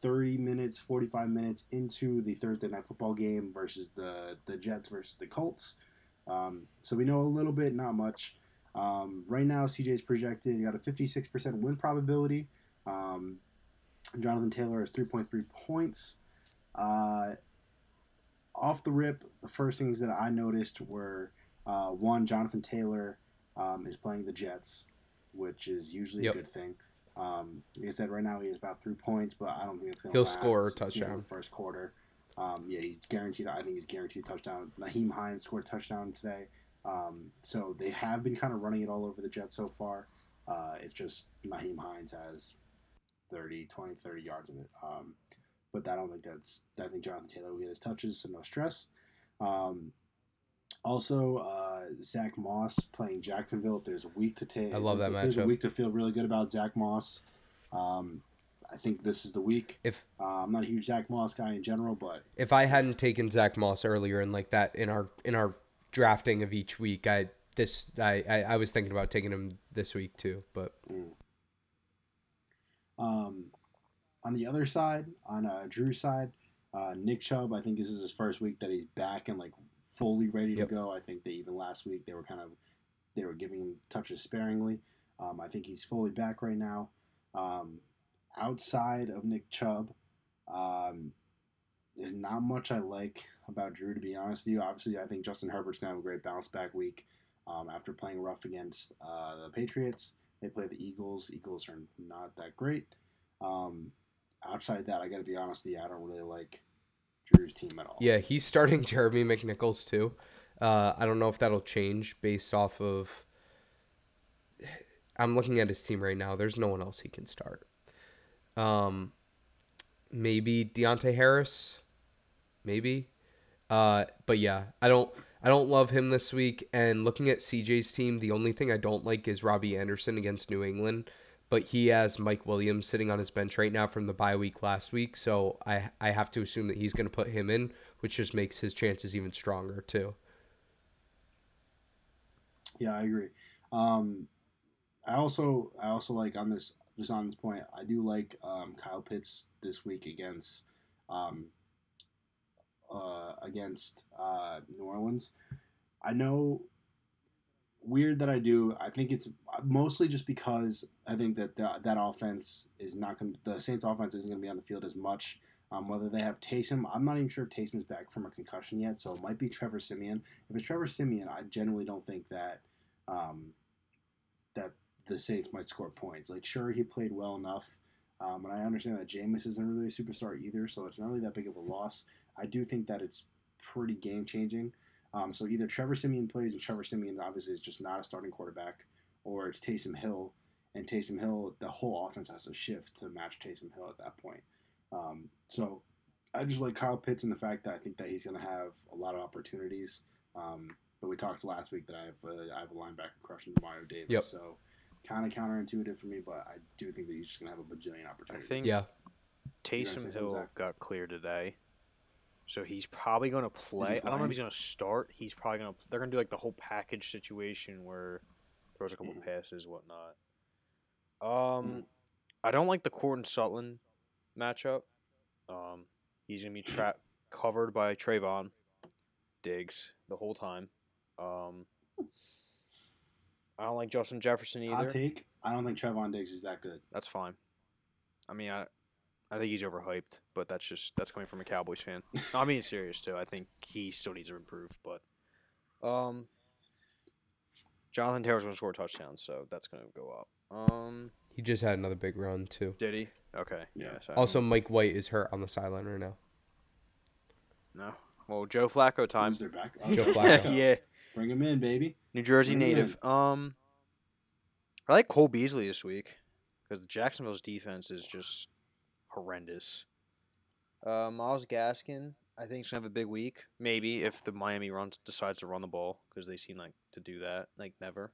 thirty minutes, forty five minutes into the Thursday night football game versus the the Jets versus the Colts. Um, so we know a little bit, not much. Um, right now, CJ's projected. You got a fifty six percent win probability. Um, Jonathan Taylor has 3.3 points. Uh, off the rip, the first things that I noticed were uh, one, Jonathan Taylor um, is playing the Jets, which is usually Yep. a good thing. Um, like I said, right now he has about three points, but I don't think it's going to. He'll score a touchdown. the first quarter. Um, yeah, he's guaranteed. I think he's guaranteed a touchdown. Nyheim Hines scored a touchdown today. Um, so they have been kind of running it all over the Jets so far. Uh, it's just Nyheim Hines has 30, 20, 30 yards of it. Um, but I don't think that's. I think Jonathan Taylor will get his touches, so no stress. Um, also, uh, Zach Moss playing Jacksonville. If there's a week to take, I love that if There's a week to feel really good about Zach Moss. Um, I think this is the week. If Uh, I'm not a huge Zach Moss guy in general, but if I hadn't taken Zach Moss earlier and like that in our in our drafting of each week, I this I, I I was thinking about taking him this week too, but Um, on the other side, on uh, Drew's side, uh, Nick Chubb, I think this is his first week that he's back and like fully ready Yep. to go. I think that even last week they were kind of they were giving him touches sparingly. Um, I think he's fully back right now. Um, outside of Nick Chubb, um, there's not much I like about Drew to be honest with you. Obviously, I think Justin Herbert's gonna have a great bounce back week um, after playing rough against uh, the Patriots. They play the Eagles. Eagles are not that great. Um, outside that, I got to be honest with you, I don't really like Drew's team at all. yeah, he's starting Jeremy McNichols too. Uh, I don't know if that'll change based off of. I'm looking at his team right now. There's no one else he can start. Um, maybe Deonte Harris, maybe. Uh, but yeah, I don't. I don't love him this week. And looking at CJ's team, the only thing I don't like is Robbie Anderson against New England. But he has Mike Williams sitting on his bench right now from the bye week last week, so I I have to assume that he's going to put him in, which just makes his chances even stronger too. Yeah, I agree. Um, I also I also like on this just on this point, I do like um, Kyle Pitts this week against um, uh, against uh, New Orleans. I know weird that I do. I think it's mostly just because I think that the, that offense is not going. The Saints offense isn't going to be on the field as much. Um, whether they have Taysom, I'm not even sure if Taysom's back from a concussion yet, so it might be Trevor Siemian. If it's Trevor Siemian, I generally don't think that um, the Saints might score points. Like, sure, he played well enough, um, and I understand that Jameis isn't really a superstar either, so it's not really that big of a loss. I do think that it's pretty game changing. Um, so either Trevor Siemian plays, and Trevor Siemian obviously is just not a starting quarterback, or it's Taysom Hill, and Taysom Hill, the whole offense has to shift to match Taysom Hill at that point. Um, so I just like Kyle Pitts and the fact that I think that he's going to have a lot of opportunities. Um, but we talked last week that I have uh, I have a linebacker crush in Mario Davis, Yep. so kind of counterintuitive for me, but I do think that he's just going to have a bajillion opportunities. I think- Yeah, You Taysom Hill got cleared today, so he's probably going to play. I don't know if he's going to start. He's probably going to. They're going to do like the whole package situation where throws a couple Mhm. passes, whatnot. Um, Mhm. I don't like the Courtland Sutton matchup. Um, he's going to be trapped covered by Trevon Diggs the whole time. Um, I don't like Justin Jefferson Hot either. take: I don't think Trevon Diggs is that good. That's fine. I mean, I, I think he's overhyped, but that's just that's coming from a Cowboys fan. No, I'm being serious too. I think he still needs to improve, but um, Jonathan Taylor's going to score touchdowns, so that's going to go up. Um, he just had another big run too. did he? Okay. Yeah. Yeah. so Also, Mike White is hurt on the sideline right now. no. Well, Joe Flacco time. Who's their back? Joe Flacco. yeah. Bring him in, baby. New Jersey Bring native. Um, I like Cole Beasley this week because the Jacksonville's defense is just horrendous. Uh, Myles Gaskin, I think, is gonna have a big week. Maybe if the Miami runs decides to run the ball because they seem like to do that, like never.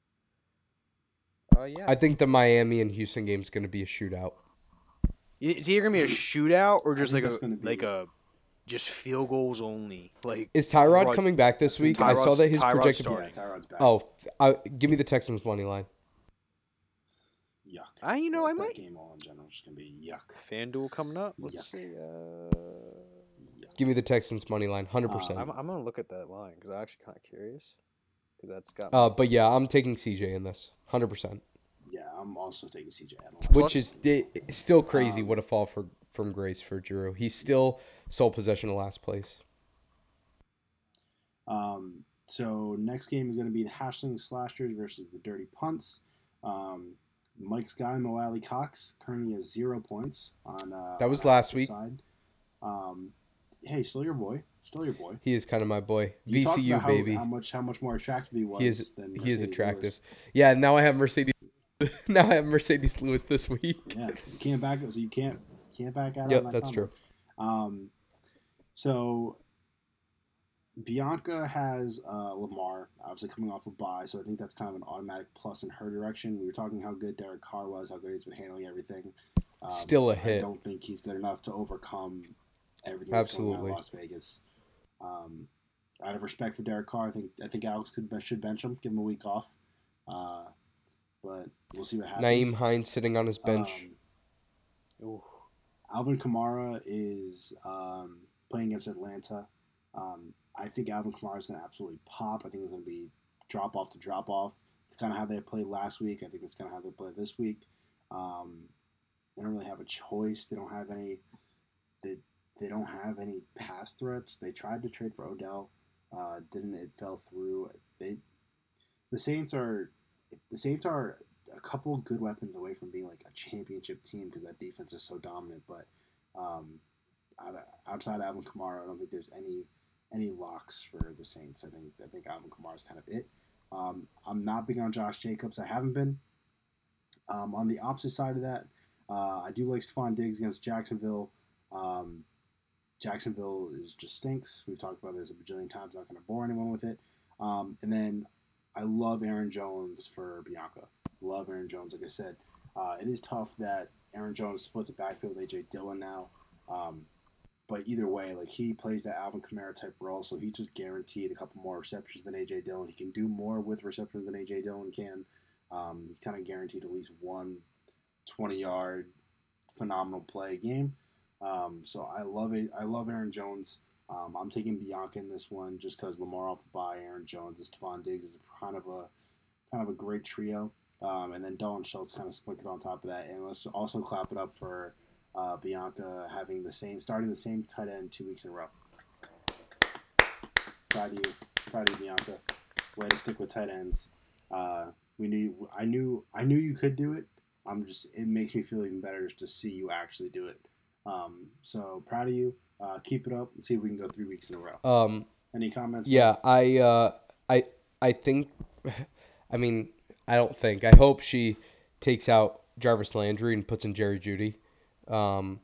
Uh, yeah. I think the Miami and Houston game is going to be a shootout. It's either gonna be a shootout or just like a like a just field goals only. Like Is Tyrod Right. coming back this week? I saw Tyrod's- that his Tyrod's projected. starting. Yeah, Tyrod's back. Oh, I, give me the Texans money line. yuck. I, you know, I that might game all in general is gonna be yuck. FanDuel coming up. Let's Yuck. see. Uh, yuck. Give me the Texans money line, hundred percent. I'm, I'm gonna look at that line because I'm actually kind of curious because that's got. Uh, but yeah, I'm taking CJ in this, hundred percent. Yeah, I'm also taking CJ. I Which Plus- is di- still crazy. Um, what a fall for from grace for Drew. He's still sole possession of last place. Um, so next game is going to be the Hashling Slashers versus the Dirty Punts. Um, Mike's guy Mo Alie-Cox currently has zero points on. Uh, That was last week. Side. Um, hey, still your boy, still your boy. He is kind of my boy. You VCU how, baby. How much how much more attractive he was. he is Than he is attractive. Lewis. Yeah, now I have Marcedes. now I have Marcedes Lewis this week. Yeah, you can't back it, so you can't can't back out. Yep, that's comment. true. Um, so Bianca has uh, Lamar obviously coming off a bye, so I think that's kind of an automatic plus in her direction. We were talking how good Derek Carr was, how good he's been handling everything. Um, Still a I hit. I don't think he's good enough to overcome everything that's going on Absolutely. in Las Vegas. Um, out of respect for Derek Carr, I think I think Alex could should bench him, give him a week off. Uh, but we'll see what happens. Nyheim Hines sitting on his bench. Um. Alvin Kamara is um, playing against Atlanta. Um, I think Alvin Kamara is going to absolutely pop. I think it's going to be drop off to drop off. It's kind of how they played last week. I think it's kind of how they play this week. Um, they don't really have a choice. They don't have any. They they don't have any pass threats. They tried to trade for Odell, uh, didn't. It fell through. They the Saints are the Saints are a couple good weapons away from being like a championship team because that defense is so dominant. But um, outside of Alvin Kamara, I don't think there's any any locks for the Saints. I think I think Alvin Kamara is kind of it. Um, I'm not big on Josh Jacobs. I haven't been. Um, on the opposite side of that, uh, I do like Stefon Diggs against Jacksonville. Um, Jacksonville is just stinks. We've talked about this a bajillion times. Not going to bore anyone with it. Um, and then I love Aaron Jones for Bianca. Love Aaron Jones. Like I said, uh, it is tough that Aaron Jones splits a backfield with AJ Dillon now. Um, but either way, like he plays that Alvin Kamara type role, so he's just guaranteed a couple more receptions than AJ Dillon. He can do more with receptions than AJ Dillon can. Um, he's kind of guaranteed at least one 20 yard phenomenal play game. Um, so I love it. I love Aaron Jones. Um, I'm taking Bianca in this one just because Lamar off bye, Aaron Jones, and Stefon Diggs is kind of a kind of a great trio. Um, and then Dalton Schultz kind of sprinkled on top of that. And let's also clap it up for uh, Bianca having the same, starting the same tight end two weeks in a row. Proud of you, proud of you, Bianca. Way to stick with tight ends. Uh, we knew, I knew, I knew you could do it. I'm just, it makes me feel even better just to see you actually do it. Um, so proud of you. Uh, keep it up and see if we can go three weeks in a row. Um, Any comments? Yeah, I, uh, I, I think, I mean, I don't think. I hope she takes out Jarvis Landry and puts in Jerry Jeudy um,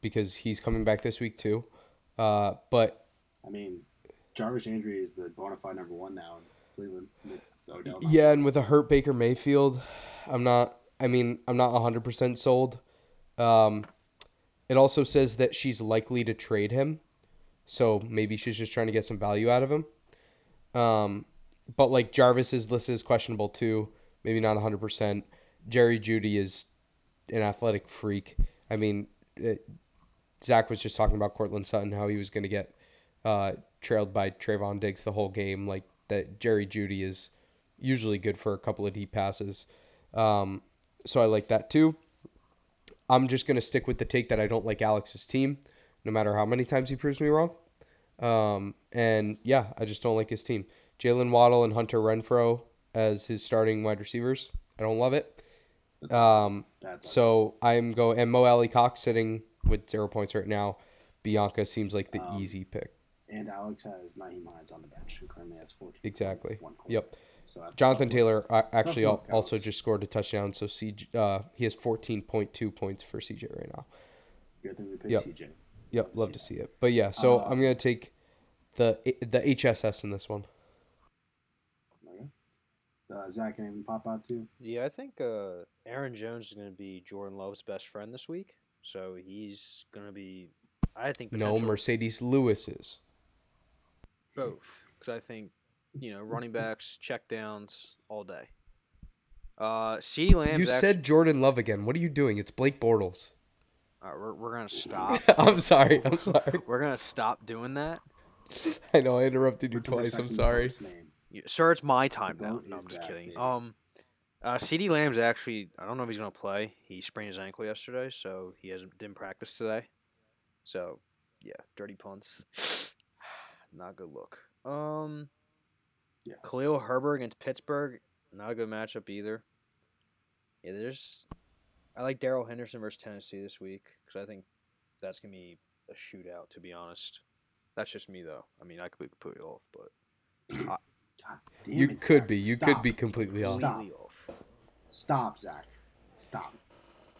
because he's coming back this week too. Uh, but I mean, Jarvis Landry is the bona fide number one now in Cleveland. Yeah, and with a hurt Baker Mayfield, I'm not. I mean, I'm not 100 percent sold. Um, it also says that she's likely to trade him, so maybe she's just trying to get some value out of him. Um, but like Jarvis is listed as questionable too maybe not 100%. Jerry Jeudy is an athletic freak. I mean, it, Zach was just talking about Courtland Sutton, how he was going to get uh, trailed by Trevon Diggs the whole game. Like that, Jerry Jeudy is usually good for a couple of deep passes. Um, so I like that too. I'm just going to stick with the take that I don't like Alex's team, no matter how many times he proves me wrong. Um, and yeah, I just don't like his team. Jalen Waddle and Hunter Renfrow as his starting wide receivers. I don't love it. Um, so I'm going and Mo Alie-Cox sitting with zero points right now. Bianca seems like the um, easy pick. And Alex has Nyheim Hines on the bench, who currently has 14. Exactly. Yep. So Jonathan Taylor uh, actually also just scored a touchdown, so CJ, uh, he has 14.2 points for CJ right now. Good thing we picked yep. CJ. Yep, love, love to see it. But yeah, so uh, I'm gonna take the the HSS in this one. Uh, Zach, can even pop out too? Yeah, I think uh, Aaron Jones is going to be Jordan Love's best friend this week. So he's going to be, I think. No, Marcedes Lewis is. Both. Because I think, you know, running backs, checkdowns all day. Uh, CeeDee Lamb. You actually... said Jordan Love again. What are you doing? It's Blake Bortles. All right, we're, we're going to stop. I'm sorry. I'm sorry. we're going to stop doing that. I know I interrupted you twice. I'm sorry. Yeah, sir, it's my time now. No, I'm just kidding. Um, uh, CeeDee Lamb's actually, I don't know if he's gonna play. He sprained his ankle yesterday, so he hasn't didn't practice today. So, yeah, dirty punts. not a good look. Um, yeah. Khalil Herbert against Pittsburgh, not a good matchup either. Yeah, there's. I like Darrell Henderson versus Tennessee this week because I think that's gonna be a shootout. To be honest, that's just me though. I mean, I could be completely off, but I, you it, could Zach. be. You Stop. could be completely off. Stop. Stop, Zach. Stop.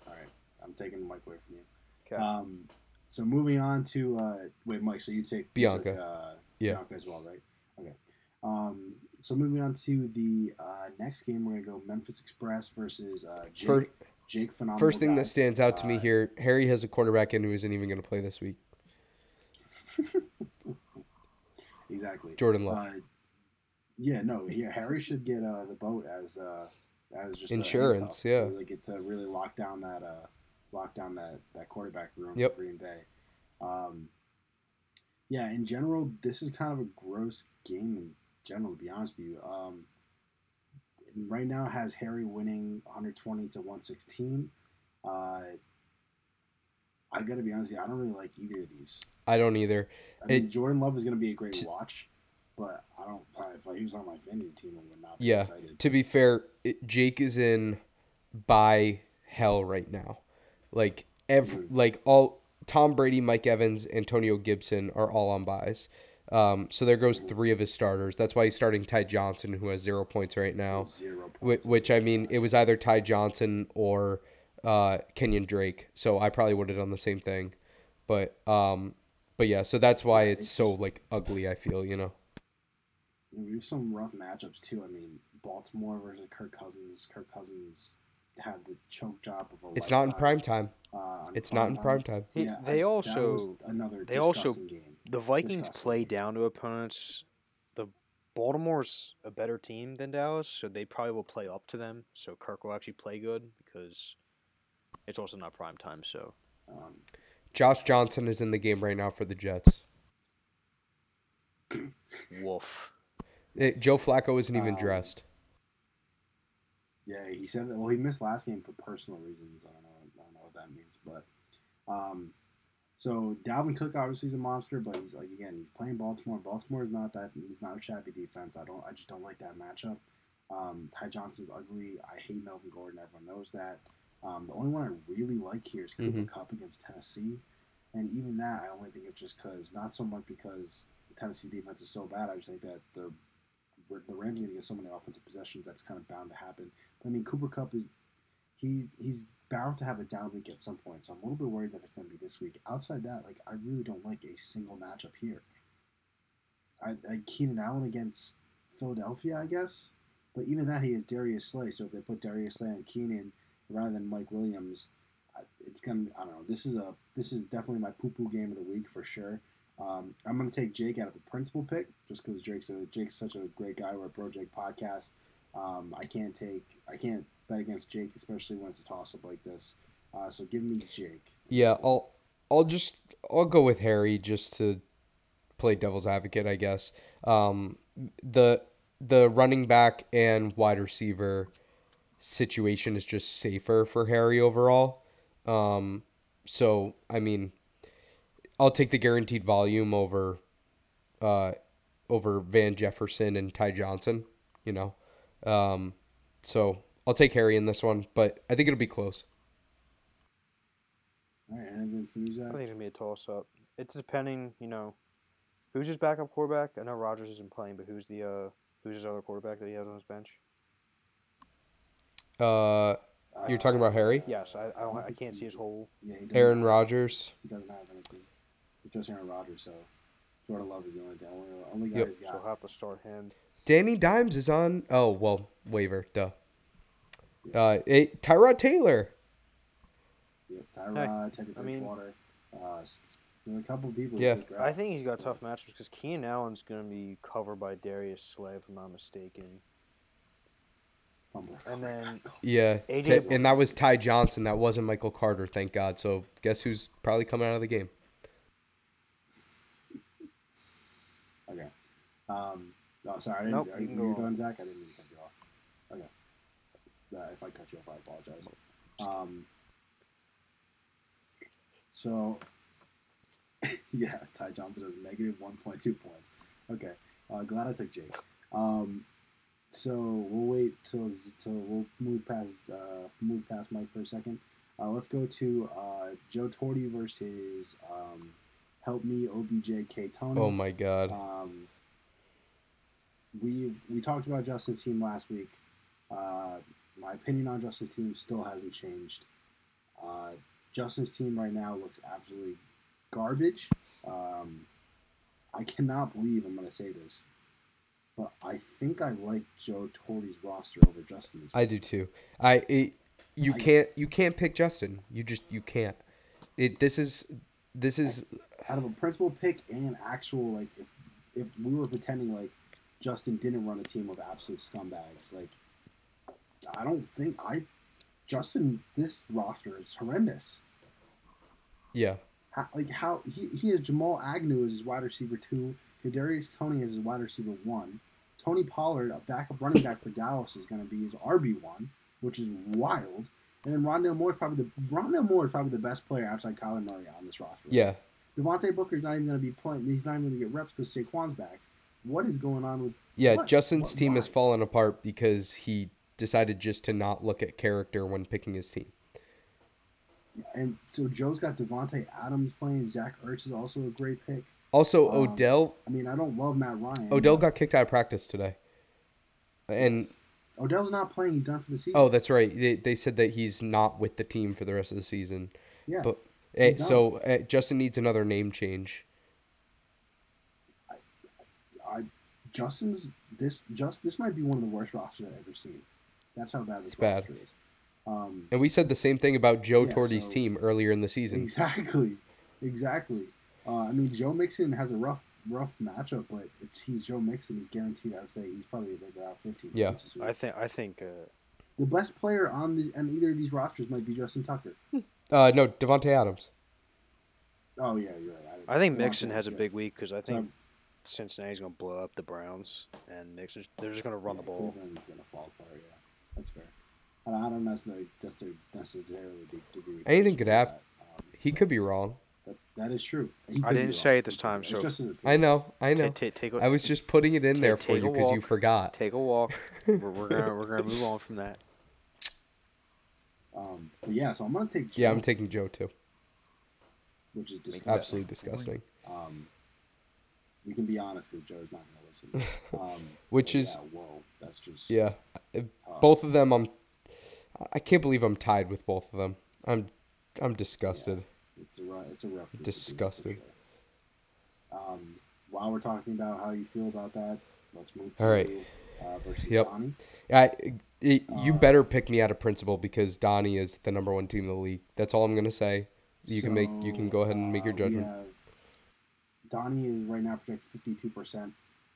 All right, I'm taking the mic away from you. Okay. Um, so moving on to uh, wait, Mike. So you take Bianca. You took, uh, yeah. Bianca as well, right? Okay. Um, so moving on to the uh, next game, we're gonna go Memphis Express versus uh, Jake. First, Jake phenomenal. First thing guy. that stands out to me uh, here: Harry has a quarterback in who isn't even gonna play this week. exactly. Jordan Love. Yeah, no, yeah, Harry should get uh, the boat as uh, as just Insurance, yeah. to, like, get to really lock down that uh, lock down that that quarterback room Yep. for Green Bay. Um, yeah, in general, this is kind of a gross game in general. To be honest with you, um, right now has Harry winning 120 to 116. Uh, I gotta be honest, with you, I don't really like either of these. I don't either. I mean, It- Jordan Love is going to be a great T- watch, but I don't. If he was on my fantasy team, I would not be Yeah. excited. To be fair, it, Jake is in by hell right now. Like every Mhm. like all Tom Brady, Mike Evans, Antonio Gibson are all on buys. Um, so there goes three of his starters. That's why he's starting Ty Johnson, who has zero points right now. Zero Which, points. which I mean, it was either Ty Johnson or uh, Kenyan Drake. So I probably would have done the same thing. But um, but yeah, so that's why it's so like ugly. I feel you know. We have some rough matchups too. I mean, Baltimore versus Kirk Cousins. Kirk Cousins had the choke job of a It's not in prime time. Uh, on It's not in prime time. time. Yeah, they I- also- was another they also- game. The Vikings Disgusting. play down to opponents. The Baltimore's a better team than Dallas, so they probably will play up to them. So Kirk will actually play good because it's also not prime time. So Um, Josh Johnson is in the game right now for the Jets. woof. It, Joe Flacco isn't even Um, dressed. Yeah, he said that. Well, he missed last game for personal reasons. I don't know. I don't know what that means, but um, so Dalvin Cook obviously is a monster, but he's like again, he's playing Baltimore. Baltimore is not that. He's not a shabby defense. I don't. I just don't like that matchup. Um, Ty Johnson's ugly. I hate Melvin Gordon. Everyone knows that. Um, the only one I really like here is Cooper Mhm. Cup against Tennessee, and even that I only think it's just because not so much because the Tennessee defense is so bad. I just think that the the Rams are going to get so many offensive possessions that's kind of bound to happen. I mean, Cooper Kupp is he he's bound to have a down week at some point, so I'm a little bit worried that it's going to be this week. Outside that, like I really don't like a single matchup here. I, I Keenan Allen against Philadelphia, I guess, but even that he has Darius Slay. So if they put Darius Slay on Keenan rather than Mike Williams, it's gonna I don't know. This is a this is definitely my poo poo game of the week for sure. Um, I'm gonna take Jake out of the principal pick just because Jake's a, Jake's such a great guy. We're a Bro Jake podcast. Um, I can't take I can't bet against Jake, especially when it's a toss up like this. Uh, so give me Jake. Yeah, I'll I'll just I'll go with Harry just to play devil's advocate, I guess. Um, the the running back and wide receiver situation is just safer for Harry overall. Um, so I mean, I'll take the guaranteed volume over uh, over Van Jefferson and Ty Johnson. You know, um, so I'll take Harry in this one, but I think it'll be close. All right, anything from you, I think it's gonna be a toss up. It's depending, you know, who's his backup quarterback. I know Rodgers isn't playing, but who's the uh who's his other quarterback that he has on his bench? Uh, you're talking about Harry, Yes, I I, don't, I can't see his whole. Yeah, Aaron have- Rodgers. He doesn't have anything. It's just Aaron Rodgers, so Jordan Love is the only the only, only guy Yep. he's So got. he'll have to start him. Danny Dimes is on. Oh well, waiver. Duh. Uh, it, Tyrod Taylor. Yeah, Tyrod, Teddy I mean- Bridgewater. uh, a couple of people. Yeah. who could grab. I think he's got tough matchups because Keenan Allen's gonna be covered by Darius Slay, if I'm not mistaken. And then Yeah, AJ and that was Ty Johnson. That wasn't Michael Carter. Thank God. So guess who's probably coming out of the game? Okay. Um, no, sorry. I didn't, Nope, are you you can go you're on. done, Zach? I didn't mean to cut you off. Okay. Uh, if I cut you off, I apologize. Um, so, yeah, Ty Johnson has negative 1.2 points. Okay. Uh, glad I took Jake. Um, so we'll wait till till we'll move past uh, move past Mike for a second. Uh, let's go to uh, Joe Torty versus um, Help Me OBJ K Tony. Oh my God. Um, we we talked about Justin's team last week. Uh, my opinion on Justin's team still hasn't changed. Uh, Justin's team right now looks absolutely garbage. Um, I cannot believe I'm going to say this, but I think I like Joe Torre's roster over Justin's. I do too. I it, you I- can't you can't pick Justin. You just you can't. It this is this is out of a principal pick and actual like if if we were pretending like Justin didn't run a team of absolute scumbags, like I don't think I Justin this roster is horrendous. Yeah. How, like how he, he has Jamal Agnew as his wide receiver two, Kadarius Toney as his wide receiver one, Tony Pollard, a backup running back for Dallas, is going to be his RB one, which is wild. And then Rondale Moore is probably the Rondale Moore is probably the best player outside Kyler Murray on this roster. Yeah. Devontae Booker's not even going to be playing. He's not even going to get reps because Saquon's back. What is going on with? Yeah, what? Justin's What- team has fallen apart because he decided just to not look at character when picking his team. And so Joe's got Davante Adams playing. Zach Ertz is also a great pick. Also, Um, Odell I mean, I don't love Matt Ryan. Odell got kicked out of practice today. And Odell's not playing. He's done for the season. oh, that's right. They, they said that he's not with the team for the rest of the season. yeah. But eh, so eh, Justin needs another name change. I, Justin's this just this might be one of the worst rosters I've ever seen. That's how bad this It's bad. is. Um, And we said the same thing about Joe Yeah, Torty's so- team earlier in the season. exactly, exactly. Uh, I mean, Joe Mixon has a rough rough matchup, but it's, he's Joe Mixon. He's guaranteed. I would say he's probably like around fifteen. Yeah. points this week. I think I think uh, the best player on the on either of these rosters might be Justin Tucker. Uh, no, Davante Adams. Oh yeah, you're right. I think Devontae Mixon has a good. big week because I think Um, Cincinnati's going to blow up the Browns, and Mixon they're just going to run the Yeah, ball. Cleveland's gonna fall apart. Yeah, that's fair. And I don't necessarily just to necessarily de- agree. with Anything could happen. Um, He could be wrong. that, that is true. I didn't say it this time, so- It's just his I know. I know. Take, take, take, a, I was just putting it in Ta- there for you because you forgot. take a walk. we're, we're gonna we're gonna move on from that. Um, but yeah, so I'm gonna take. Yeah, I'm taking Joe too. which is disgusting. Absolutely disgusting. Um, we can be honest because Joe's not gonna listen. Um, Which is- yeah, whoa, that's just Yeah, Uh, tough. both of them. I'm. I can't believe I'm tied with both of them. I'm. I'm disgusted. It's a it's a rough. group to beat, for Disgusted. sure. Um, while we're talking about how you feel about that, let's move to All right. uh, versus Yep. Donnie. I, it, you Uh, better pick me out of principle because Donnie is the number one team in the league. That's all I'm gonna say. You can make. You can go ahead and make your uh, judgment. Have Donnie is right now projected fifty-two percent.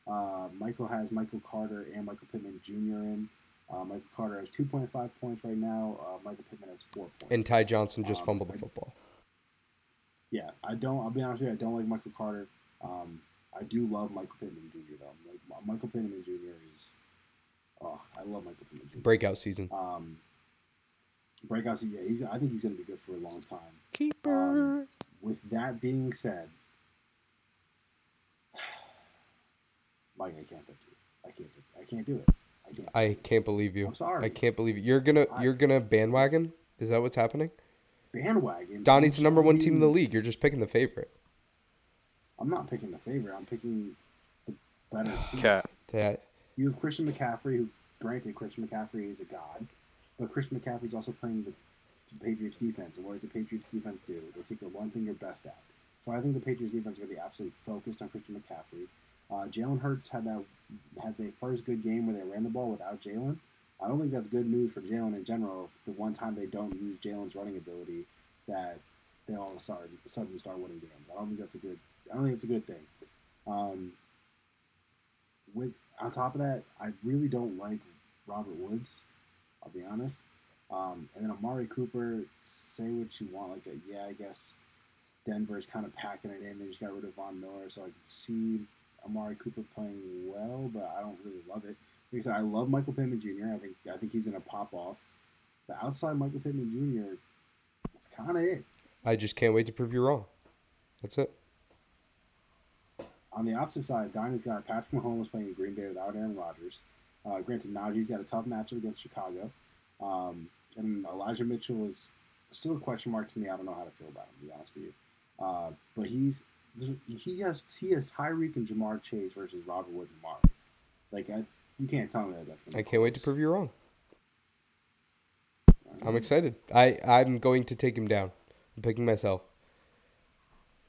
Uh, Michael has Michael Carter and Michael Pittman Jr. in. Uh, Michael Carter has two point five points right now. Uh, Michael Pittman has four points. And Ty Johnson just um, fumbled the I- football. yeah, I don't. I'll be honest with you. I don't like Michael Carter. Um, I do love Michael Pittman Jr. though. Like Michael Pittman Jr. is. Oh, I love Michael Pittman Jr. Breakout season. Um, season. Yeah, he's. I think he's going to be good for a long time. Keeper. Um, with that being said, Mike, I can't pick you. I can't. Pick, I can't do it. I can't. I can't believe you. I'm sorry. I can't believe you. You're gonna. I- You're gonna bandwagon. Is that what's happening? Bandwagon. Donnie's the number one team in the league. You're just picking the favorite. I'm not picking the favorite. I'm picking the better team. Cat. Yeah. You have Christian McCaffrey, who, granted, Christian McCaffrey is a god, but Christian McCaffrey's also playing the, the Patriots defense. And what does the Patriots defense do? They take the one thing you're best at. So I think the Patriots defense is going to be absolutely focused on Christian McCaffrey. Uh, Jalen Hurts had that had their first good game where they ran the ball without Jalen. I don't think that's good news for Jalen in general. The one time they don't use Jalen's running ability, that they all of a sudden, suddenly start winning games. I don't think that's a good. I don't think it's a good thing. Um, with on top of that, I really don't like Robert Woods. I'll be honest. Um, and then Amari Cooper, say what you want. Like, uh yeah, I guess Denver's kind of packing it in. They just got rid of Von Miller, so I can see Amari Cooper playing well, but I don't really love it. Because I love Michael Pittman Jr. I think I think he's gonna pop off. But outside Michael Pittman Jr., that's kind of it. I just can't wait to prove you wrong. That's it. On the opposite side, Donnie's got Patrick Mahomes playing in Green Bay without Aaron Rodgers. Uh, granted, Najee's got a tough matchup against Chicago. Um, and Elijah Mitchell is still a question mark to me. I don't know how to feel about him, to be honest with you. Uh, but he's he has he has Tyreek and Ja'Marr Chase versus Robert Woods and Mark. Like I, you can't tell me that that's. Gonna I can't wait to prove you wrong. I'm excited. I I'm going to take him down. I'm picking myself.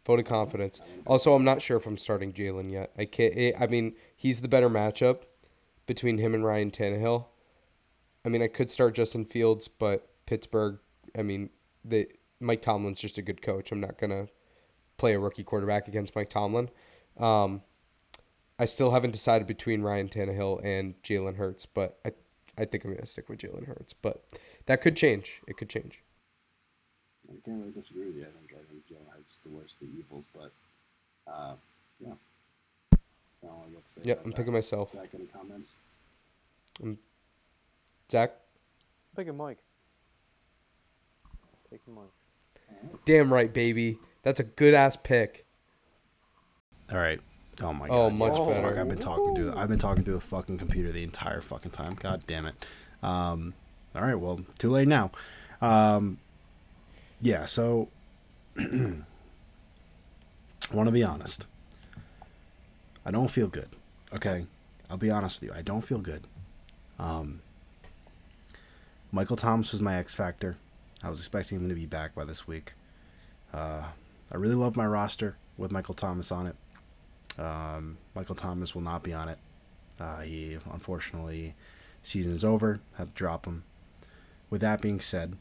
Vote of confidence. Also, I'm not sure if I'm starting Jalen yet. I can't. eh, I mean, he's the better matchup between him and Ryan Tannehill. I mean, I could start Justin Fields, but Pittsburgh. I mean, the Mike Tomlin's just a good coach. I'm not gonna play a rookie quarterback against Mike Tomlin. Um, I still haven't decided between Ryan Tannehill and Jalen Hurts, but I I think I'm gonna stick with Jalen Hurts. But that could change. It could change. I can't really disagree with you. I think I think Jalen Hurts is the worst of the evils, but uh, yeah. I don't know what to say Yep, about I'm that. picking myself. Zach, any comments? Zach, Picking Mike. Taking Mike. damn right, baby. That's a good ass pick. All right. Oh my god. Oh, god. much yeah, better. Fuck, I've been talking through. The, I've been talking through the fucking computer the entire fucking time. God damn it. Um. All right. Well, too late now. Um. Yeah. So. I want to be honest. I don't feel good. Okay. I'll be honest with you. I don't feel good. Um. Michael Thomas was my X factor. I was expecting him to be back by this week. Uh, I really love my roster with Michael Thomas on it. Um, Michael Thomas will not be on it. Uh, he unfortunately, season is over. Had to drop him. With that being said,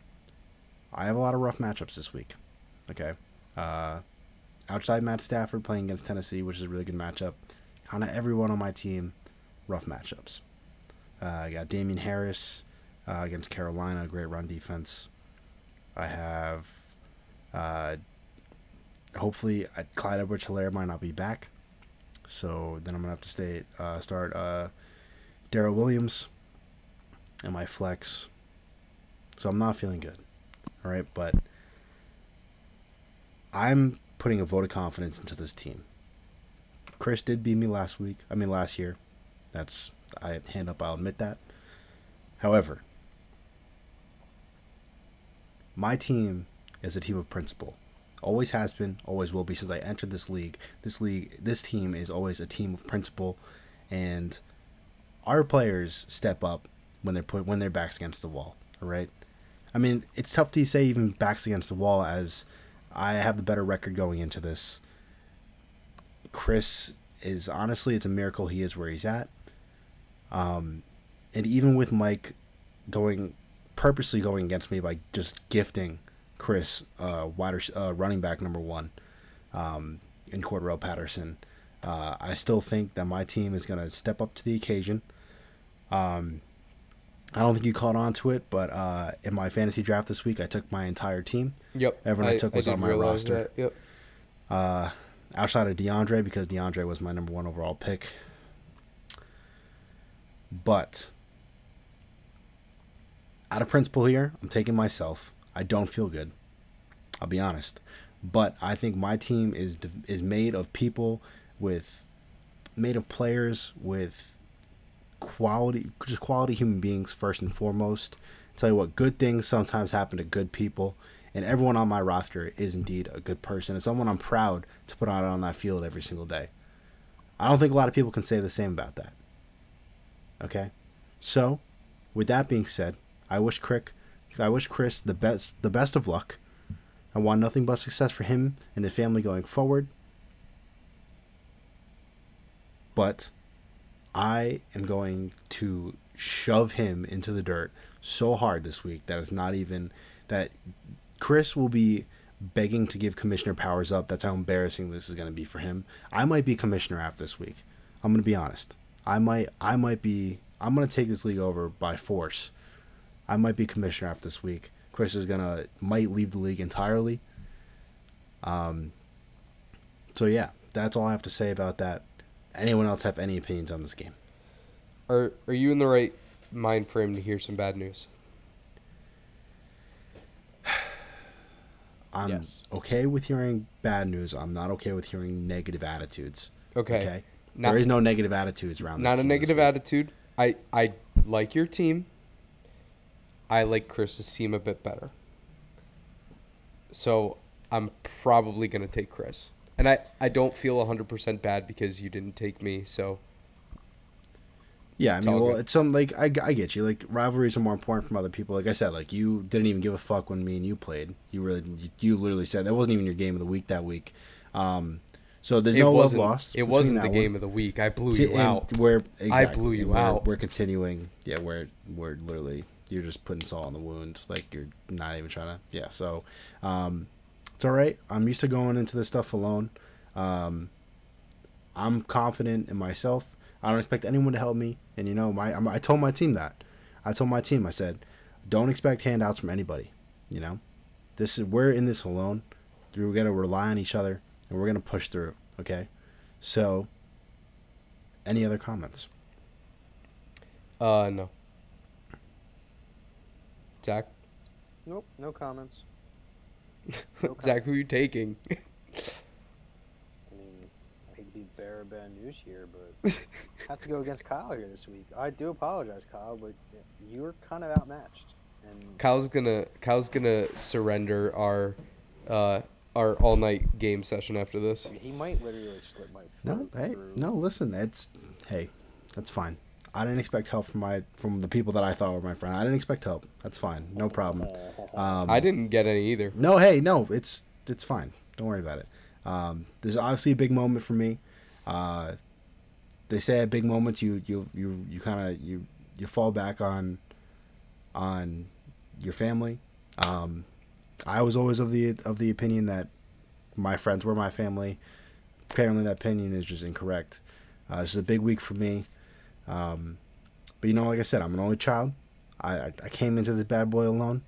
I have a lot of rough matchups this week. Okay, uh, outside Matt Stafford playing against Tennessee, which is a really good matchup. Kind of everyone on my team, rough matchups. Uh, I got Damien Harris uh, against Carolina, great run defense. I have, uh, hopefully, uh, Clyde Edwards-Helaire might not be back. So then I'm gonna have to stay uh, start uh, Darrel Williams and my flex. So I'm not feeling good. All right, but I'm putting a vote of confidence into this team. Chris did beat me last week. I mean last year. That's I hand up. I'll admit that. However, my team is a team of principle always has been, always will be since I entered this league. This league, this team is always a team of principle, and our players step up when they're put when their backs against the wall. All right, I mean it's tough to say even backs against the wall as I have the better record going into this. Chris is honestly, it's a miracle he is where he's at. Um, and even with Mike going purposely going against me by just gifting Chris, uh, wide rec- uh, running back number one, um, in Cordero Patterson. Uh, I still think that my team is going to step up to the occasion. Um, I don't think you caught on to it, but uh, in my fantasy draft this week, I took my entire team. Yep. Everyone I took was did on my roster. that, Yep. Uh, outside of DeAndre, because DeAndre was my number one overall pick. But out of principle here, I'm taking myself. I don't feel good. I'll be honest, but I think my team is is made of people with made of players with quality, just quality human beings first and foremost. tell you what, good things sometimes happen to good people, and everyone on my roster is indeed a good person and someone I'm proud to put out on that field every single day. I don't think a lot of people can say the same about that. Okay, so with that being said, I wish Crick, I wish Chris the best, the best of luck. I want nothing but success for him and his family going forward. But I am going to shove him into the dirt so hard this week that it's not even that Chris will be begging to give commissioner powers up. That's how embarrassing this is going to be for him. I might be commissioner after this week. I'm going to be honest. I might I might be I'm going to take this league over by force. I might be commissioner after this week. Chris is going to might leave the league entirely. Um so yeah, that's all I have to say about that. Anyone else have any opinions on this game? Are Are you in the right mind frame to hear some bad news? I'm Yes. okay with hearing bad news. I'm not okay with hearing negative attitudes. Okay. Okay. Not- there is no negative attitudes around. This Not a team this negative attitude. I I like your team. I like Chris's team a bit better. So I'm probably gonna take Chris, and I I don't feel 100% bad because you didn't take me. So Yeah, I mean, well, good. it's some like I, I get you. Like rivalries are more important from other people. Like I said, like you didn't even give a fuck when me and you played. You really, you, you literally said that wasn't even your game of the week that week. Um, so there's it no love lost. It wasn't the one. game of the week. I blew See, you out. We're exactly, blew you and we're, out. We're continuing. Yeah, we're we're literally you're just putting salt on the wounds. Like you're not even trying to. Yeah, so um, it's all right. I'm used to going into this stuff alone. Um, I'm confident in myself. I don't expect anyone to help me. And you know, my I told my team that. I told my team. I said, don't expect handouts from anybody. You know, this is we're in this alone. We're gonna rely on each other, and we're gonna push through. Okay. So, any other comments? Uh, no. Zach, Nope, no comments. No Zach, who are you taking? I mean, I hate to be bearer of bad news here, but I have to go against Kyle here this week. I do apologize, Kyle, but you were kind of outmatched. And Kyle's gonna Kyle's gonna surrender our uh our all night game session after this. he might literally like, slip my No, hey, through. no. Listen, it's hey, that's fine. I didn't expect help from my from the people that I thought were my friend. I didn't expect help. That's fine. No problem. Um, I didn't get any either. No, hey, no, it's it's fine. Don't worry about it. Um, this is obviously a big moment for me. Uh, they say at big moments you you you you kind of you you fall back on on your family. Um, I was always of the of the opinion that my friends were my family. Apparently, that opinion is just incorrect. Uh, this is a big week for me. Um, but you know, like I said, I'm an only child. I, I, came into this bad boy alone.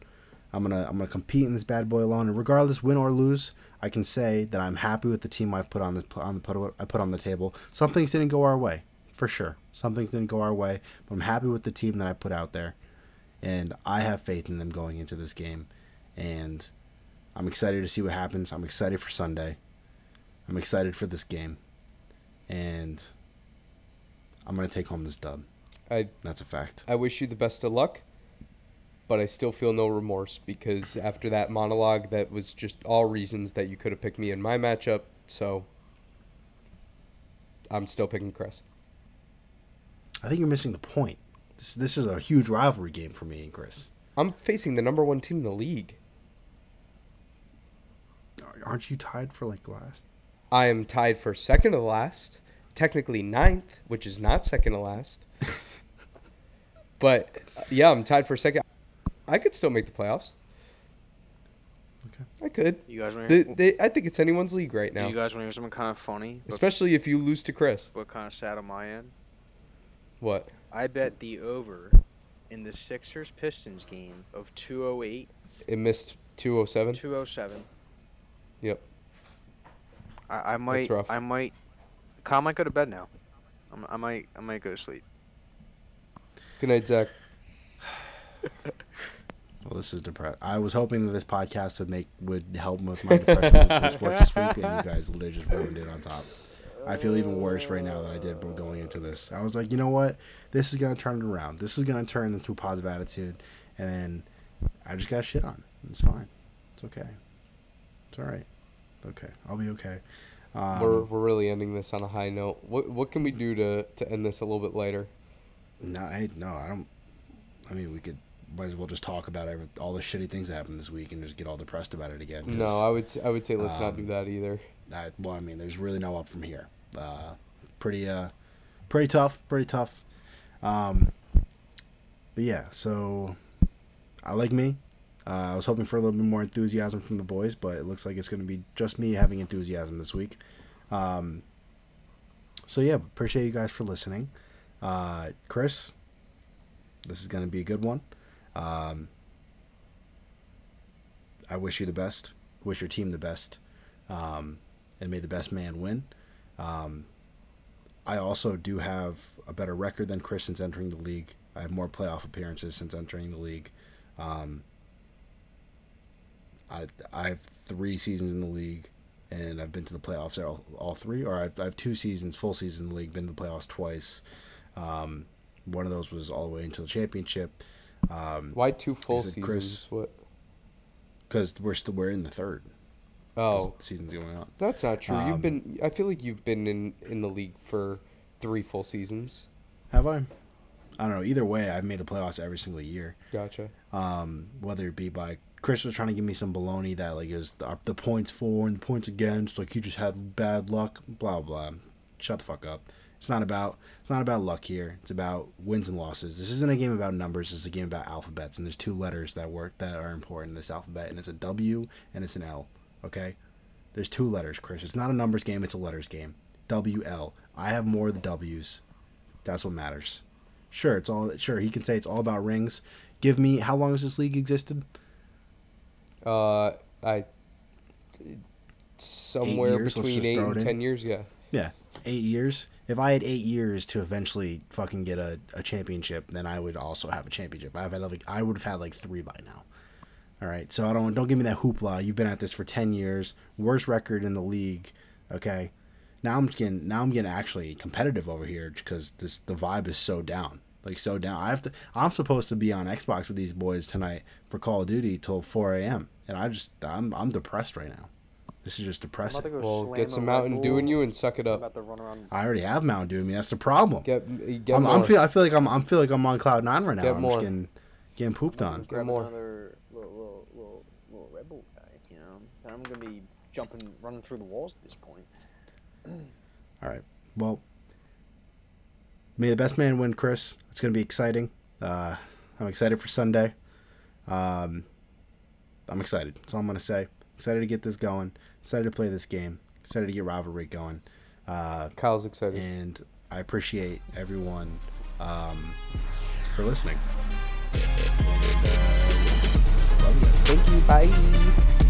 I'm gonna I'm gonna compete in this bad boy alone, and regardless, win or lose, I can say that I'm happy with the team I've put on the on the put I put on the table. Some things didn't go our way, for sure. Some things didn't go our way, but I'm happy with the team that I put out there, and I have faith in them going into this game, and I'm excited to see what happens. I'm excited for Sunday. I'm excited for this game, and I'm gonna take home this dub. I That's a fact. I wish you the best of luck, but I still feel no remorse because after that monologue, that was just all reasons that you could have picked me in my matchup. So I'm still picking Chris. I think you're missing the point. This this is a huge rivalry game for me and Chris. I'm facing the number one team in the league. Aren't you tied for like last? I am tied for second to last, technically ninth, which is not second to last. but uh, yeah, I'm tied for second. I could still make the playoffs. Okay. I could. You guys want They, to they, I think it's anyone's league right Do now, you guys want to hear something kind of funny, especially if you lose to Chris. What kind of sad am I end? What? I bet the over in the Sixers Pistons game of 208, It missed 207. 207. Yep. I, I might, rough. I might, Kyle might go to bed now. I'm, I might, I might go to sleep. Good night, Zach. Well, this is depressing. I was hoping that this podcast would make would help with my depression for sports this week, and you guys literally just ruined it on top. I feel even worse right now than I did going into this. I was like, you know what? This is gonna turn it around. This is gonna turn into a positive attitude, and then I just got shit on. It's fine. It's okay. It's all right. Okay, I'll be okay. Um, we're, we're really ending this on a high note. What what can we do to, to end this a little bit later? No, I no, I don't. I mean, we could might as well just talk about every, all the shitty things that happened this week and just get all depressed about it again. No, I would s- I would say let's not do um, that either. I, well, I mean, there's really no up from here. Uh, pretty, uh, pretty tough, pretty tough. Um, but yeah, so I like me. Uh, I was hoping for a little bit more enthusiasm from the boys, but it looks like it's going to be just me having enthusiasm this week. Um, so yeah, appreciate you guys for listening. Uh, Chris, this is going to be a good one. Um, I wish you the best. Wish your team the best. Um, and may the best man win. Um, I also do have a better record than Chris since entering the league. I have more playoff appearances since entering the league. Um, I I have three seasons in the league, and I've been to the playoffs all, all three, or I've, I have two seasons, full season in the league, been to the playoffs twice. Um, one of those was all the way into the championship. Um, Why two full seasons? Chris- What? because we're still we're in the third. Oh, season's going on. that's not true. Um, you've been. I feel like you've been in in the league for three full seasons. Have I? I don't know. Either way, I've made the playoffs every single year. Gotcha. Um, whether it be by Chris was trying to give me some baloney that like is the, the points for and the points against, like he just had bad luck. Blah blah. Shut the fuck up. It's not about it's not about luck here. It's about wins and losses. This isn't a game about numbers. This is a game about alphabets, and there's two letters that work that are important in this alphabet, and it's a W and it's an L. Okay, there's two letters, Chris. It's not a numbers game. It's a letters game. WL. I have more of the W's. That's what matters. Sure, it's all sure he can say it's all about rings. Give me how long has this league existed? Uh, I somewhere years, between eight and in. ten years. Yeah. Yeah, eight years. If I had eight years to eventually fucking get a, a championship, then I would also have a championship. I've had like I would have had like three by now. All right, so I don't don't give me that hoopla. You've been at this for ten years, worst record in the league. Okay, now I'm getting now I'm getting actually competitive over here because this the vibe is so down, like so down. I have to. I'm supposed to be on Xbox with these boys tonight for Call of Duty till four a.m. and I just I'm I'm depressed right now. This is just I'm about to depressing. go Well, get some Red Mountain Dew in you and suck it up. about to run around. I already have Mountain Dew in me. That's the problem. Get eh, get I'm, more. I'm feel I feel like I'm I'm feel like I'm on cloud nine right now. Get I'm more. just getting getting pooped on. grab more. another little, little, little, little Red Bull guy, you know. And I'm gonna be jumping, running through the walls at this point. All right. Well, may the best man win, Chris. It's gonna be exciting. Uh, I'm excited for Sunday. Um, I'm excited. That's all I'm gonna say. Excited to get this going. Excited to play this game. Excited to get rivalry going. Uh, Kyle's excited. and I appreciate everyone um, for listening. And, love you. Thank you. Bye.